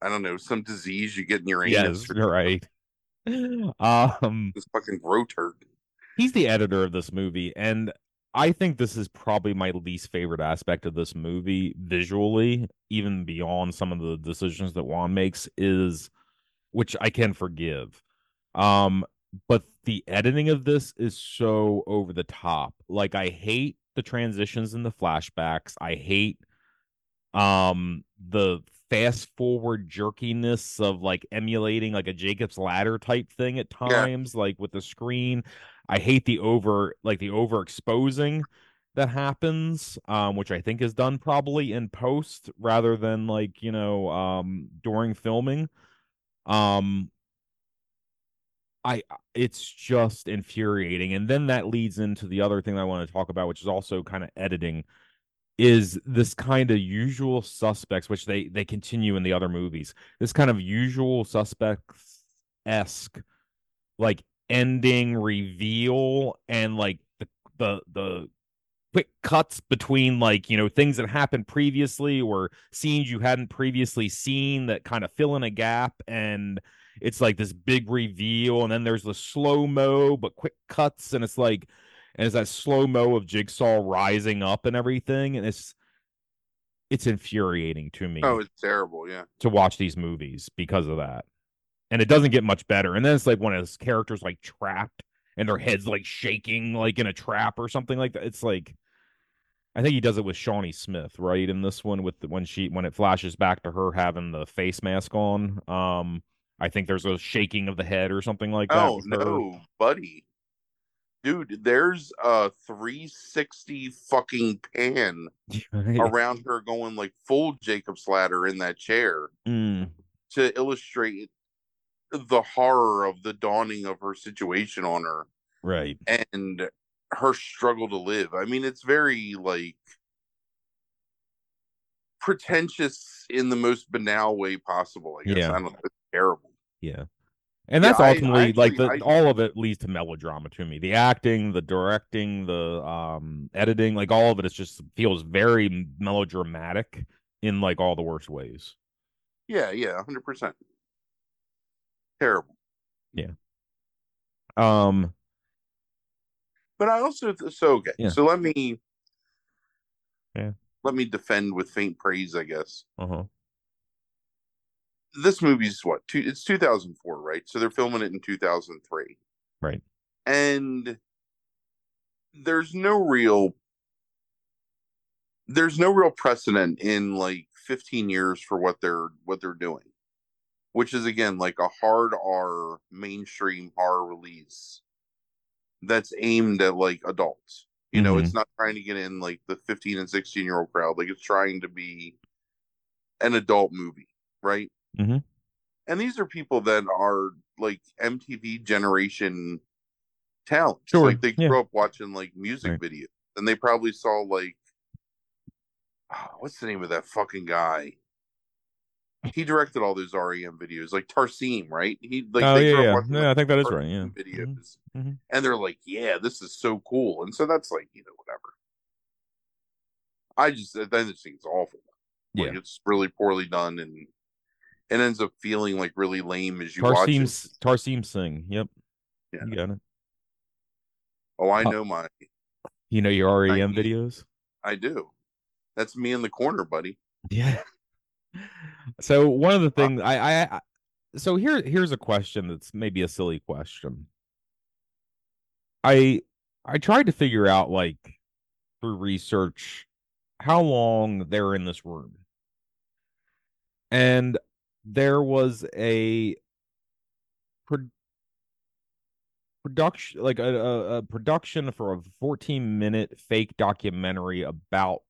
I don't know some disease you get in your anus. yes, right. Um This fucking Greutert. he's the editor of this movie and i think this is probably my least favorite aspect of this movie visually even beyond some of the decisions that Wan makes is which i can forgive um but the editing of this is so over the top. Like i hate the transitions and the flashbacks. I hate um the fast forward jerkiness of like emulating like a jacob's ladder type thing at Yeah. times like with the screen. I hate the over like the overexposing that happens um which i think is done probably in post rather than like you know um during filming. Um I uh, it's just infuriating. And then that leads into the other thing I want to talk about, which is also kind of editing, is this kind of usual suspects, which they they continue in the other movies. This kind of usual suspects esque like ending reveal and like the the the quick cuts between like you know things that happened previously or scenes you hadn't previously seen that kind of fill in a gap and it's like this big reveal and then there's the slow mo but quick cuts and it's like and it's that slow mo of jigsaw rising up and everything and it's it's infuriating to me Oh, it's terrible. Yeah. to watch these movies because of that and it doesn't get much better and then it's like when his characters like trapped and their heads like shaking like in a trap or something like that it's like I think he does it with Shawnee Smith, right? In this one, with the, when she when it flashes back to her having the face mask on, um, I think there's a shaking of the head or something like that. Oh with her. no, buddy. Dude, there's a 360 fucking pan around her going like full Jacob's ladder in that chair Mm, to illustrate the horror of the dawning of her situation on her right. and her struggle to live. I mean, it's very like pretentious in the most banal way possible. I guess Yeah. I don't know. It's terrible. Yeah. And Yeah, that's I- I ultimately like the I- all of it leads to melodrama to me. The acting, the directing, the um editing, like all of it, it just feels very melodramatic in like all the worst ways. Yeah, yeah, hundred percent. Terrible. Yeah. Um But I also so okay. Yeah. So let me Yeah. let me defend with faint praise, I guess. uh-huh. This movie's what? Two, it's 2004, right? So they're filming it in 2003. Right. And there's no real there's no real precedent in like 15 years for what they're what they're doing. Which is again like a hard R mainstream horror release that's aimed at like adults. You know, Mhm. it's not trying to get in like the 15 and 16 year old crowd. Like it's trying to be an adult movie, right? Mhm. And these are people that are like MTV generation talents. Sure, Like they yeah. grew up watching like music Right. videos, and they probably saw like, ah, what's the name of that fucking guy? He directed all those REM videos, like Tarsem, right? He like oh they yeah, yeah. watching, Yeah, like, I think that is right. Yeah. videos, mhm. and they're like, "Yeah, this is so cool," and so that's like you know whatever. I just I just think it's awful. Like Yeah. it's really poorly done, and it ends up feeling like really lame as you watch Tarsem it. Tarsem Singh. Yep. Yeah. You got it. Oh, I Uh, know my You know your REM Nike. videos? I do. That's me in the corner, buddy. Yeah. So one of the things I, I, I so here here's a question that's maybe a silly question. I I tried to figure out like through research how long they're in this room. And there was a pro- production like a, a, a production for a 14 minute fake documentary about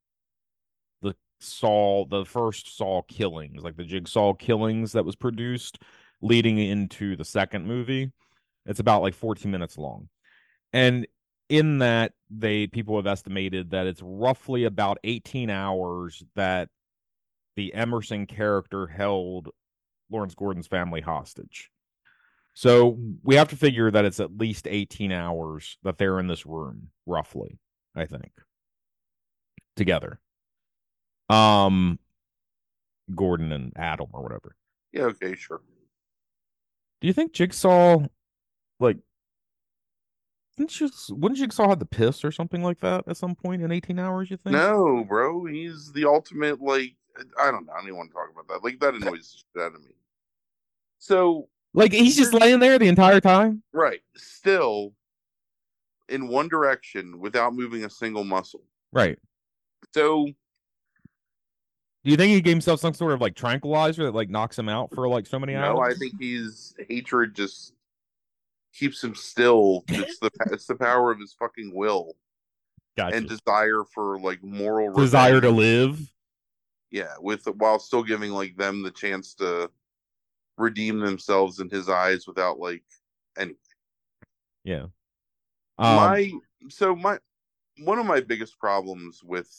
the Saw the first Saw killings, like the Jigsaw killings that was produced leading into the second movie. It's about like 14 minutes long. And in that they people have estimated that it's roughly about 18 hours that the Emerson character held Lawrence Gordon's family hostage. So we have to figure that it's at least 18 hours that they're in this room, roughly, I think. Together. Um Gordon and Adam or whatever. Yeah, okay, sure. Do you think Jigsaw like didn't you wouldn't Jigsaw have the piss or something like that at some point in 18 hours, you think? No, bro. He's the ultimate like I don't know. I don't even want to talk about that. Like that annoys the shit out of me. So like he's just laying there the entire time? Right. Still in one direction without moving a single muscle. Right. So do you think he gave himself some sort of like tranquilizer that like knocks him out for like so many hours? No, I think he's hatred just keeps him still. It's the it's the power of his fucking will. Gotcha. And desire for like moral desire revenge. to live. Yeah, with while still giving like them the chance to redeem themselves in his eyes without like anything. Yeah. Um, my so my one of my biggest problems with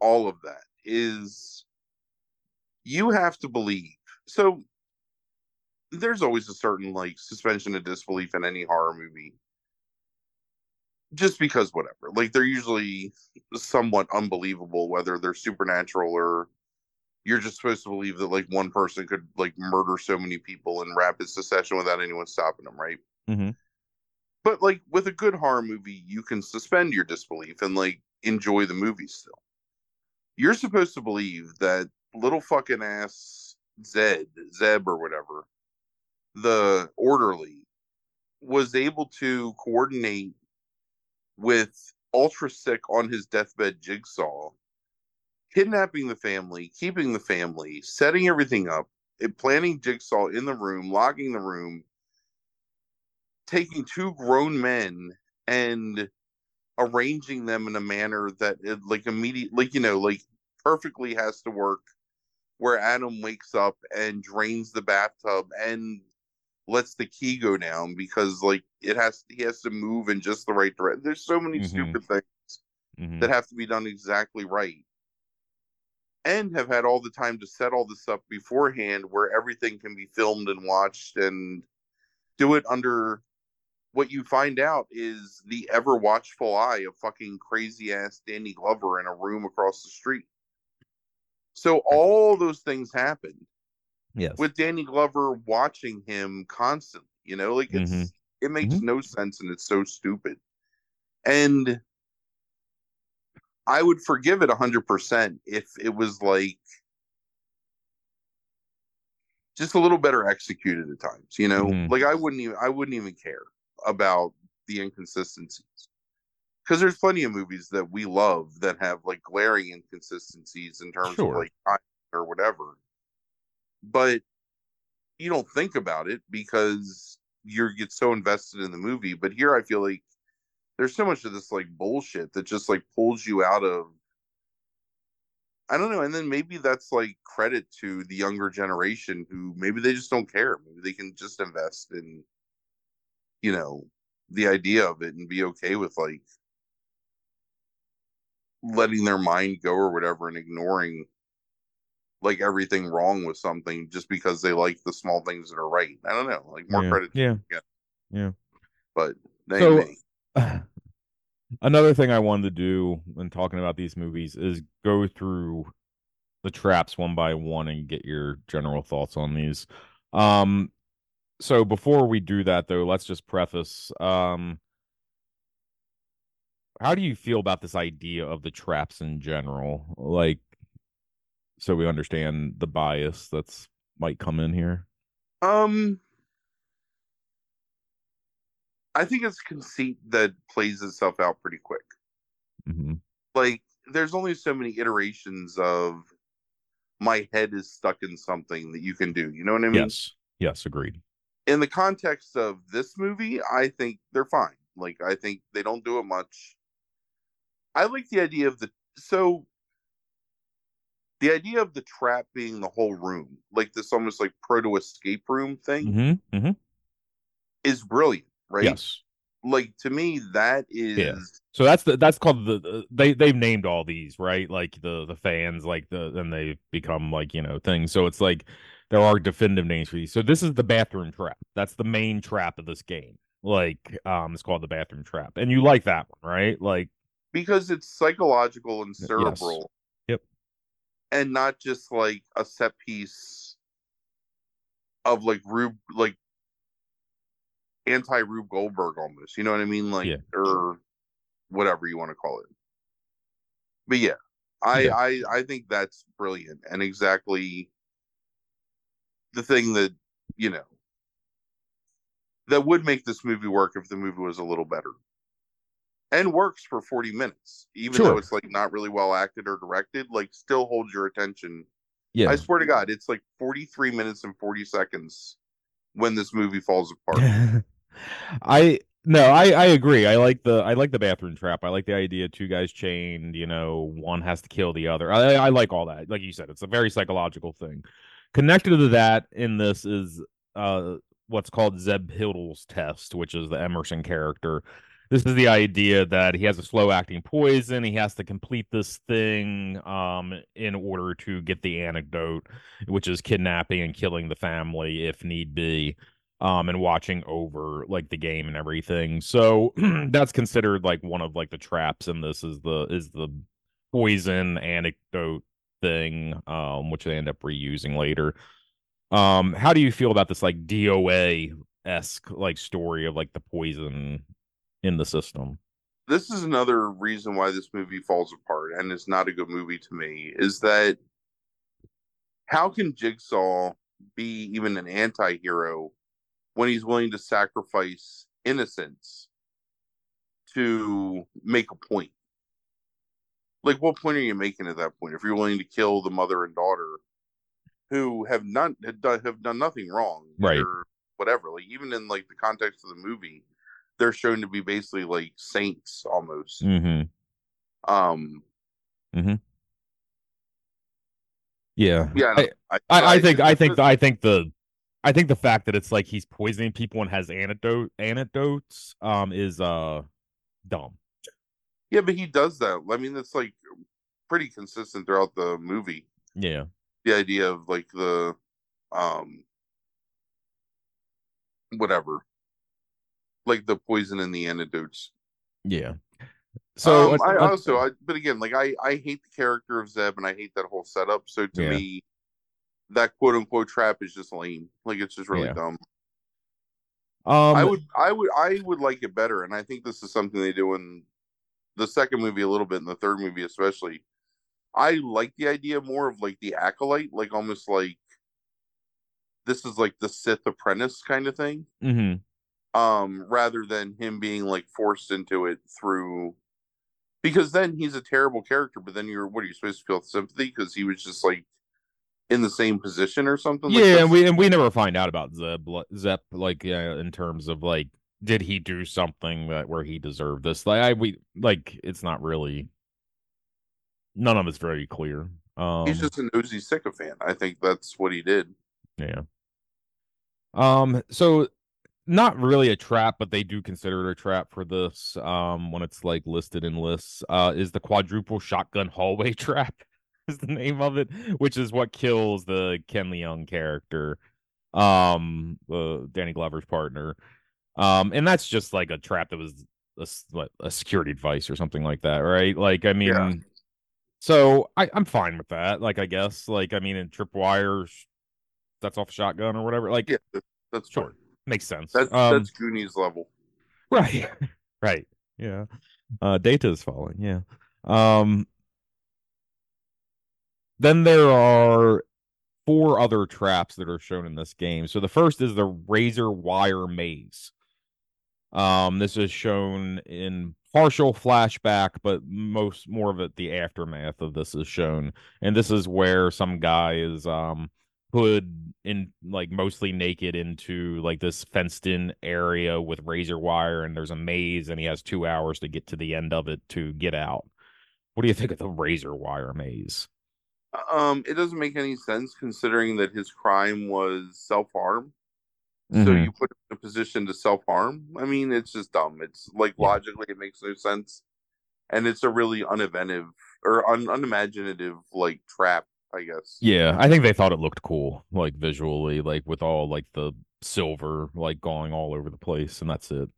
all of that is you have to believe. So there's always a certain like suspension of disbelief in any horror movie just because whatever like they're usually somewhat unbelievable whether they're supernatural or you're just supposed to believe that like one person could like murder so many people in rapid succession without anyone stopping them right mm-hmm. but like with a good horror movie you can suspend your disbelief and like enjoy the movie still you're supposed to believe that little fucking ass zed zeb or whatever the orderly was able to coordinate with ultra sick on his deathbed jigsaw kidnapping the family keeping the family setting everything up planning jigsaw in the room locking the room taking two grown men and arranging them in a manner that it like immediate like you know like perfectly has to work where adam wakes up and drains the bathtub and lets the key go down because like it has he has to move in just the right direction. There's so many mm-hmm. stupid things mm-hmm. that have to be done exactly right. And have had all the time to set all this up beforehand where everything can be filmed and watched and do it under what you find out is the ever watchful eye of fucking crazy ass Danny Glover in a room across the street. So all those things happened Yes. With Danny Glover watching him constantly, you know, like it's mm-hmm. it makes mm-hmm. no sense and it's so stupid. And I would forgive it a hundred percent if it was like just a little better executed at times, you know? Mm-hmm. Like I wouldn't even I wouldn't even care about the inconsistencies. Because there's plenty of movies that we love that have like glaring inconsistencies in terms sure. of like time or whatever but you don't think about it because you get so invested in the movie. But here, I feel like there's so much of this like bullshit that just like pulls you out of. I don't know, and then maybe that's like credit to the younger generation who maybe they just don't care. Maybe they can just invest in, you know, the idea of it and be okay with like letting their mind go or whatever and ignoring like everything wrong with something just because they like the small things that are right. I don't know. Like more yeah. credit. Yeah. yeah. Yeah. But so, another thing I wanted to do when talking about these movies is go through the traps one by one and get your general thoughts on these. Um so before we do that though, let's just preface um how do you feel about this idea of the traps in general? Like so we understand the bias that's might come in here. Um, I think it's conceit that plays itself out pretty quick. hmm Like, there's only so many iterations of my head is stuck in something that you can do. You know what I mean? Yes. Yes. Agreed. In the context of this movie, I think they're fine. Like, I think they don't do it much. I like the idea of the so the idea of the trap being the whole room, like this almost like proto escape room thing, hmm hmm is brilliant, right? Yes. Like to me, that is yeah. So that's the that's called the, the they they've named all these right like the the fans like the and they become like you know things. So it's like there are definitive names for these. So this is the bathroom trap. That's the main trap of this game. Like um, it's called the bathroom trap, and you like that one, right? Like because it's psychological and cerebral. Yep. And not just like a set piece of like Rube like anti Rube Goldberg almost. You know what I mean? Like Yeah. or whatever you want to call it. But yeah, I Yeah. I I think that's brilliant and exactly the thing that, you know, that would make this movie work if the movie was a little better. And works for 40 minutes, even Sure. though it's like not really well acted or directed, like still holds your attention. yeah, I swear to God, it's like 43 minutes and 40 seconds when this movie falls apart. I no, I I agree. I like the I like the bathroom trap. I like the idea two guys chained. You know, one has to kill the other. I I like all that. Like you said, it's a very psychological thing. Connected to that in this is uh what's called Zeb Hindle's test, which is the Emerson character. This is the idea that he has a slow acting poison. He has to complete this thing um, in order to get the antidote, which is kidnapping and killing the family if need be um and watching over like the game and everything. So that's considered like one of like the traps in this is the is the poison anecdote thing um which they end up reusing later. Um how do you feel about this like doa esque like story of like the poison in the system? This is another reason why this movie falls apart and is not a good movie to me is that how can Jigsaw be even an anti hero when he's willing to sacrifice innocence to make a point? Like, what point are you making at that point? If you're willing to kill the mother and daughter who have not have done, have done nothing wrong, Right. or whatever. Like, even in like the context of the movie, they're shown to be basically like saints almost. mm-hmm Um, yeah yeah, I- no, I, I, I think I think the, I think the I think the fact that it's like he's poisoning people and has antidote antidotes um is uh dumb. yeah, but he does that. I mean, it's like pretty consistent throughout the movie. Yeah. The idea of like the, um, whatever, like the poison and the antidotes. Yeah. So um, uh, I uh, also, I, but again, like I, I hate the character of Zeb and I hate that whole setup. So to Yeah. me, that quote unquote trap is just lame. Like it's just really Yeah. dumb. um I would, I would, I would like it better, and I think this is something they do in the second movie a little bit, in the third movie especially. I like the idea more of like the acolyte, like almost like this is like the Sith apprentice kind of thing, mhm. um, rather than him being like forced into it through. Because then he's a terrible character, but then you're what are you supposed to feel sympathy because he was just like in the same position or something? Yeah, that's- and we and we never find out about Zeb Zep like yeah, in terms of like did he do something that where he deserved this? Like I we like it's not really none of it's very clear. Um he's just an nosy sycophant. I think that's what he did. Yeah. Um, so not really a trap, but they do consider it a trap for this. Um, when it's like listed in lists, uh, is the quadruple shotgun hallway trap is the name of it, which is what kills the Ken Leung character, um, uh, Danny Glover's partner. Um, and that's just like a trap that was a, what, a security device or something like that, right? Like, I mean, Yeah. so I, I'm fine with that. Like, I guess, like, I mean, in tripwire, sh- that's off shotgun or whatever. Like, Yeah, that's Sure. fine. makes sense. That's um, that's Goonies level. right, right, yeah. Uh, data is falling. Yeah. Um. Then there are four other traps that are shown in this game. So the first is the razor wire maze. Um, this is shown in partial flashback, but most more of it the aftermath of this is shown. And this is where some guy is um put in like mostly naked into like this fenced in area with razor wire and there's a maze and he has two hours to get to the end of it to get out. What do you think of the razor wire maze? Um, it doesn't make any sense considering that his crime was self harm. So Mhm. you put him in a position to self harm. I mean, it's just dumb. It's like logically, it makes no sense, and it's a really uninventive or un- unimaginative like trap. I guess. Yeah, I think they thought it looked cool, like visually, like with all like the silver like going all over the place, and that's it.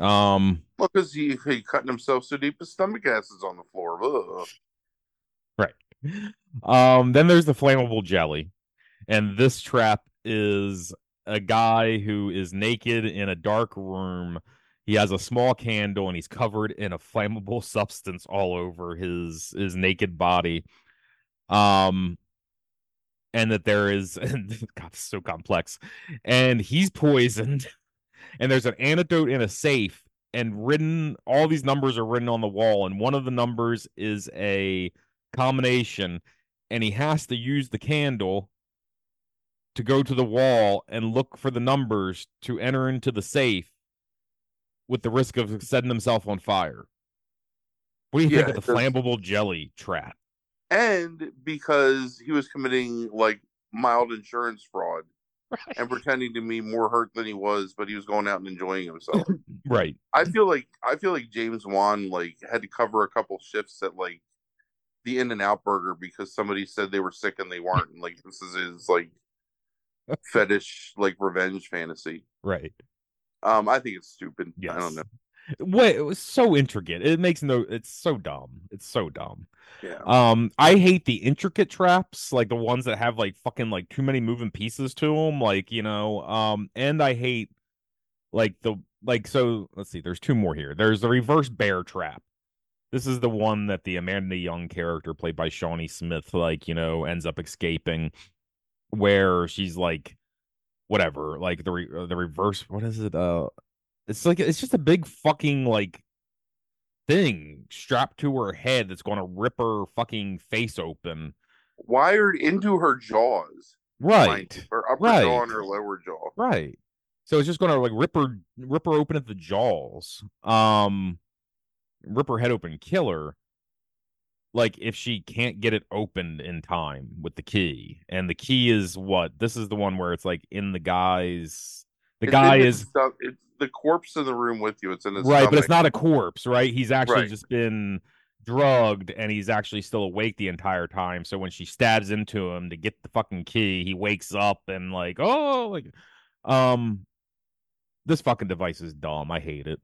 Um, Well, because he he cutting himself so deep his stomach acids on the floor. Ugh. right. Um, then there's the flammable jelly, and this trap is a guy who is naked in a dark room. He has a small candle and he's covered in a flammable substance all over his his naked body. Um, and that there is God, it's so complex, and he's poisoned, and there's an antidote in a safe, and written all these numbers are written on the wall, and one of the numbers is a combination, and he has to use the candle to go to the wall and look for the numbers to enter into the safe with the risk of setting himself on fire. What do you Yeah, think of the does- flammable jelly trap? And because he was committing like mild insurance fraud and pretending to be more hurt than he was, but he was going out and enjoying himself. Right. I feel like I feel like James Wan like had to cover a couple shifts at like the In-N-Out Burger because somebody said they were sick and they weren't, and like this is his like fetish like revenge fantasy. Right. Um, I think it's stupid. Yes. I don't know. What it was so intricate. It makes no it's so dumb. It's so dumb. Yeah. Um I hate the intricate traps, like the ones that have like fucking like too many moving pieces to them, like, you know, um and I hate like the like so let's see, there's two more here. There's the reverse bear trap. This is the one that the Amanda Young character played by Shawnee Smith like, you know, ends up escaping where she's like whatever, like the re- uh, the reverse what is it? Uh it's like it's just a big fucking like thing strapped to her head that's going to rip her fucking face open. Wired into her jaws. Right. mind, Her upper jaw and her lower jaw. Right. So it's just going to like rip her rip her open at the jaws. Um rip her head open, kill her. Like if she can't get it opened in time with the key. And the key is what? This is the one where it's like in the guy's the It's guy is sto- it's the corpse in the room with you. It's in his right, but it's not a corpse, right? He's actually Right. just been drugged and he's actually still awake the entire time. So when she stabs into him to get the fucking key, he wakes up and like, oh, like, um, this fucking device is dumb. I hate it.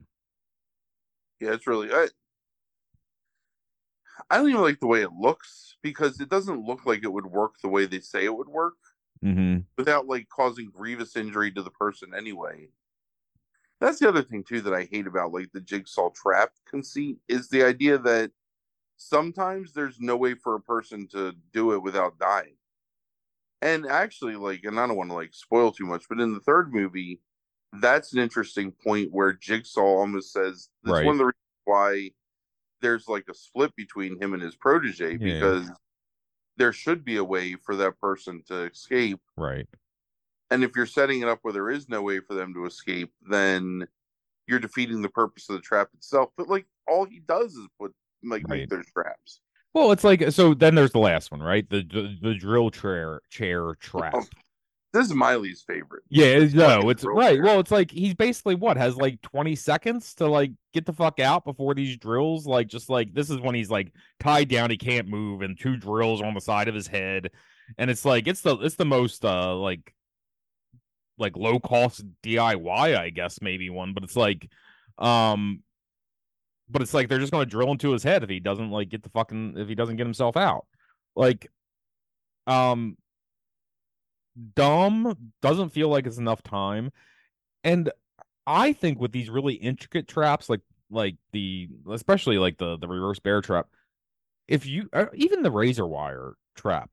Yeah, it's really. I, I don't even like the way it looks because it doesn't look like it would work the way they say it would work Mm-hmm. without like causing grievous injury to the person anyway. That's the other thing too that I hate about like the jigsaw trap conceit is the idea that sometimes there's no way for a person to do it without dying. And actually, like, and I don't want to like spoil too much, but in the third movie, that's an interesting point where Jigsaw almost says that's Right. one of the reasons why there's like a split between him and his protege Yeah. because there should be a way for that person to escape. Right. And if you're setting it up where there is no way for them to escape, then you're defeating the purpose of the trap itself. But like all he does is put like Right. make those traps. Well, it's like so. Then there's the last one, right? The the, the drill chair chair trap. This is Miley's favorite. Yeah, it's- no, it's right. Well, it's like he's basically what has like 20 seconds to like get the fuck out before these drills. Like, just like this is when he's like tied down, he can't move, and two drills are on the side of his head, and it's like it's the it's the most uh like like low cost DIY, I guess maybe one, but it's like um but it's like they're just gonna drill into his head if he doesn't like get the fucking if he doesn't get himself out. Like um dumb doesn't feel like it's enough time. And I think with these really intricate traps like like the especially like the the reverse bear trap if you uh, even the razor wire trap,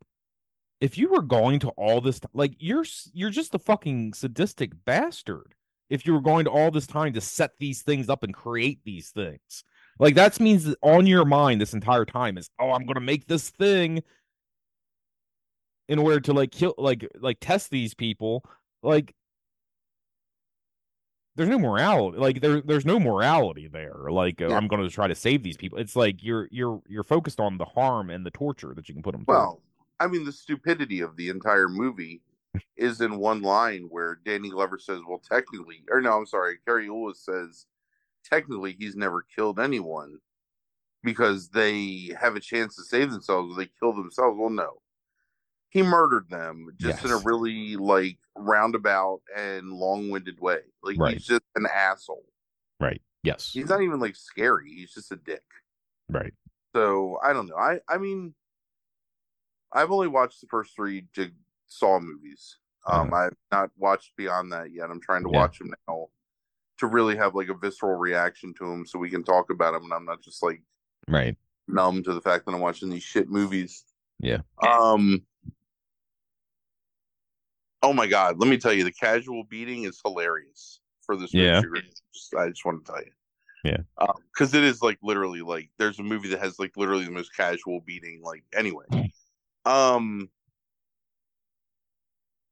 if you were going to all this, like you're you're just a fucking sadistic bastard. If you were going to all this time to set these things up and create these things, like that means that on your mind this entire time is, oh, I'm gonna make this thing in order to like kill, like like test these people. Like there's no morality like there there's no morality there like Yeah. i'm going to try to save these people it's like you're you're you're focused on the harm and the torture that you can put them Well, I mean, the stupidity of the entire movie is in one line where Danny Glover says, "Well, technically," or no, I'm sorry, Cary Elwes says, "Technically, he's never killed anyone because they have a chance to save themselves. or They kill themselves." Well, no, he murdered them just in a really like roundabout and long-winded way. Like Right. he's just an asshole. right yes He's not even like scary. He's just a dick. right So I don't know. I I mean, I've only watched the first three Jigsaw movies. Um, I've not watched beyond that yet. I'm trying to Uh-huh. Yeah. watch them now to really have like a visceral reaction to them, so we can talk about them, and I'm not just like right numb to the fact that I'm watching these shit movies. Yeah. Um. Oh my god! Let me tell you, the casual beating is hilarious for this movie. Yeah. Just- I just want to tell you. Yeah. Because it is like literally like there's a movie that has like literally the most casual beating. Like anyway. Um.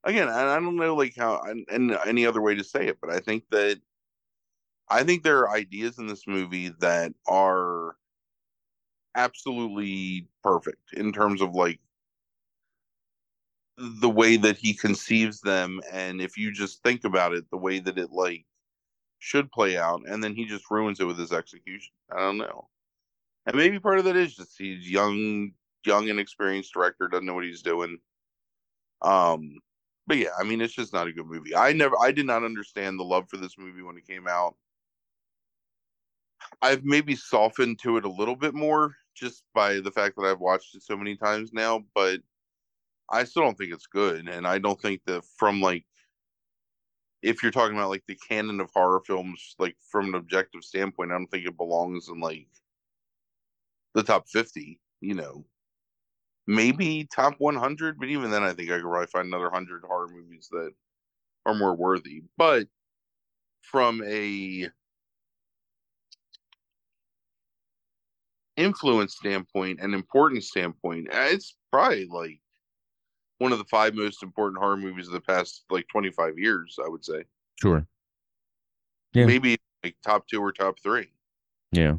Again, and I don't know like how and, and any other way to say it, but I think that I think there are ideas in this movie that are absolutely perfect in terms of like the way that he conceives them and if you just think about it the way that it like should play out and then he just ruins it with his execution. I don't know. And maybe part of that is just he's young young inexperienced director doesn't know what he's doing. Um but yeah i mean it's just not a good movie. I never i did not understand the love for this movie when it came out. I've maybe softened to it a little bit more just by the fact that I've watched it so many times now, but I still don't think it's good. And I don't think that from like, if you're talking about like the canon of horror films, like from an objective standpoint, I don't think it belongs in like the top 50, you know, maybe top 100, but even then, I think I could probably find another 100 horror movies that are more worthy. But from a influence standpoint and importance standpoint, uh, it's probably like one of the five most important horror movies of the past like 25 years, I would say. sure Yeah. Maybe like top two or top three. yeah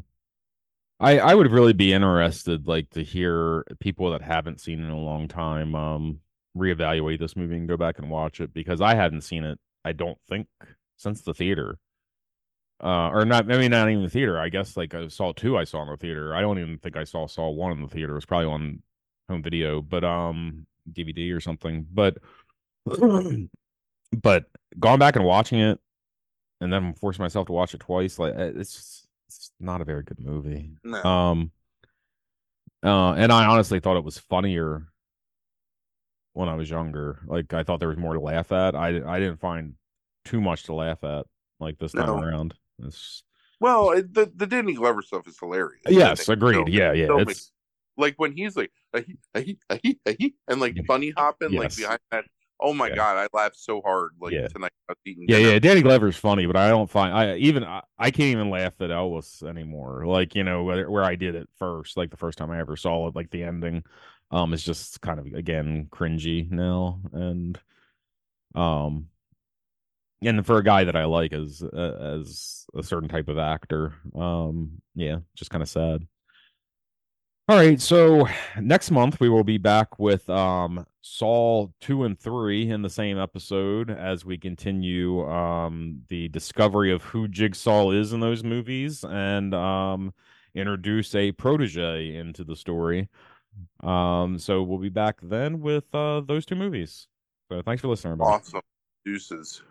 i i would really be interested like to hear people that haven't seen it in a long time um reevaluate this movie and go back and watch it because i hadn't seen it i don't think since the theater uh or not maybe not even the theater i guess like i saw two i saw in the theater i don't even think i saw saw one in the theater it was probably on home video but um dvd or something but but going back and watching it and then forcing myself to watch it twice like uh, it's just, it's not a very good movie No. um uh and i honestly thought it was funnier when i was younger like i thought there was more to laugh at i i didn't find too much to laugh at like this time No. around it's Well, the the Danny Glover stuff is hilarious. Yes agreed yeah yeah it's like when he's like "Ahi, ahi, ahi, ahi," and like bunny hopping like behind that. Oh my Yeah. god, I laughed so hard like Yeah. tonight. Yeah dinner. yeah danny glover's funny but i don't find i even i, I can't even laugh at Elwes anymore like you know where, where i did it first like the first time i ever saw it like the ending um is just kind of again cringy now and um and for a guy that i like as uh, as a certain type of actor um yeah just kind of sad all right so next month we will be back with um saw 2 and 3 in the same episode as we continue um the discovery of who jigsaw is in those movies and um introduce a protege into the story um so we'll be back then with uh those two movies so thanks for listening everybody. Awesome. Deuces.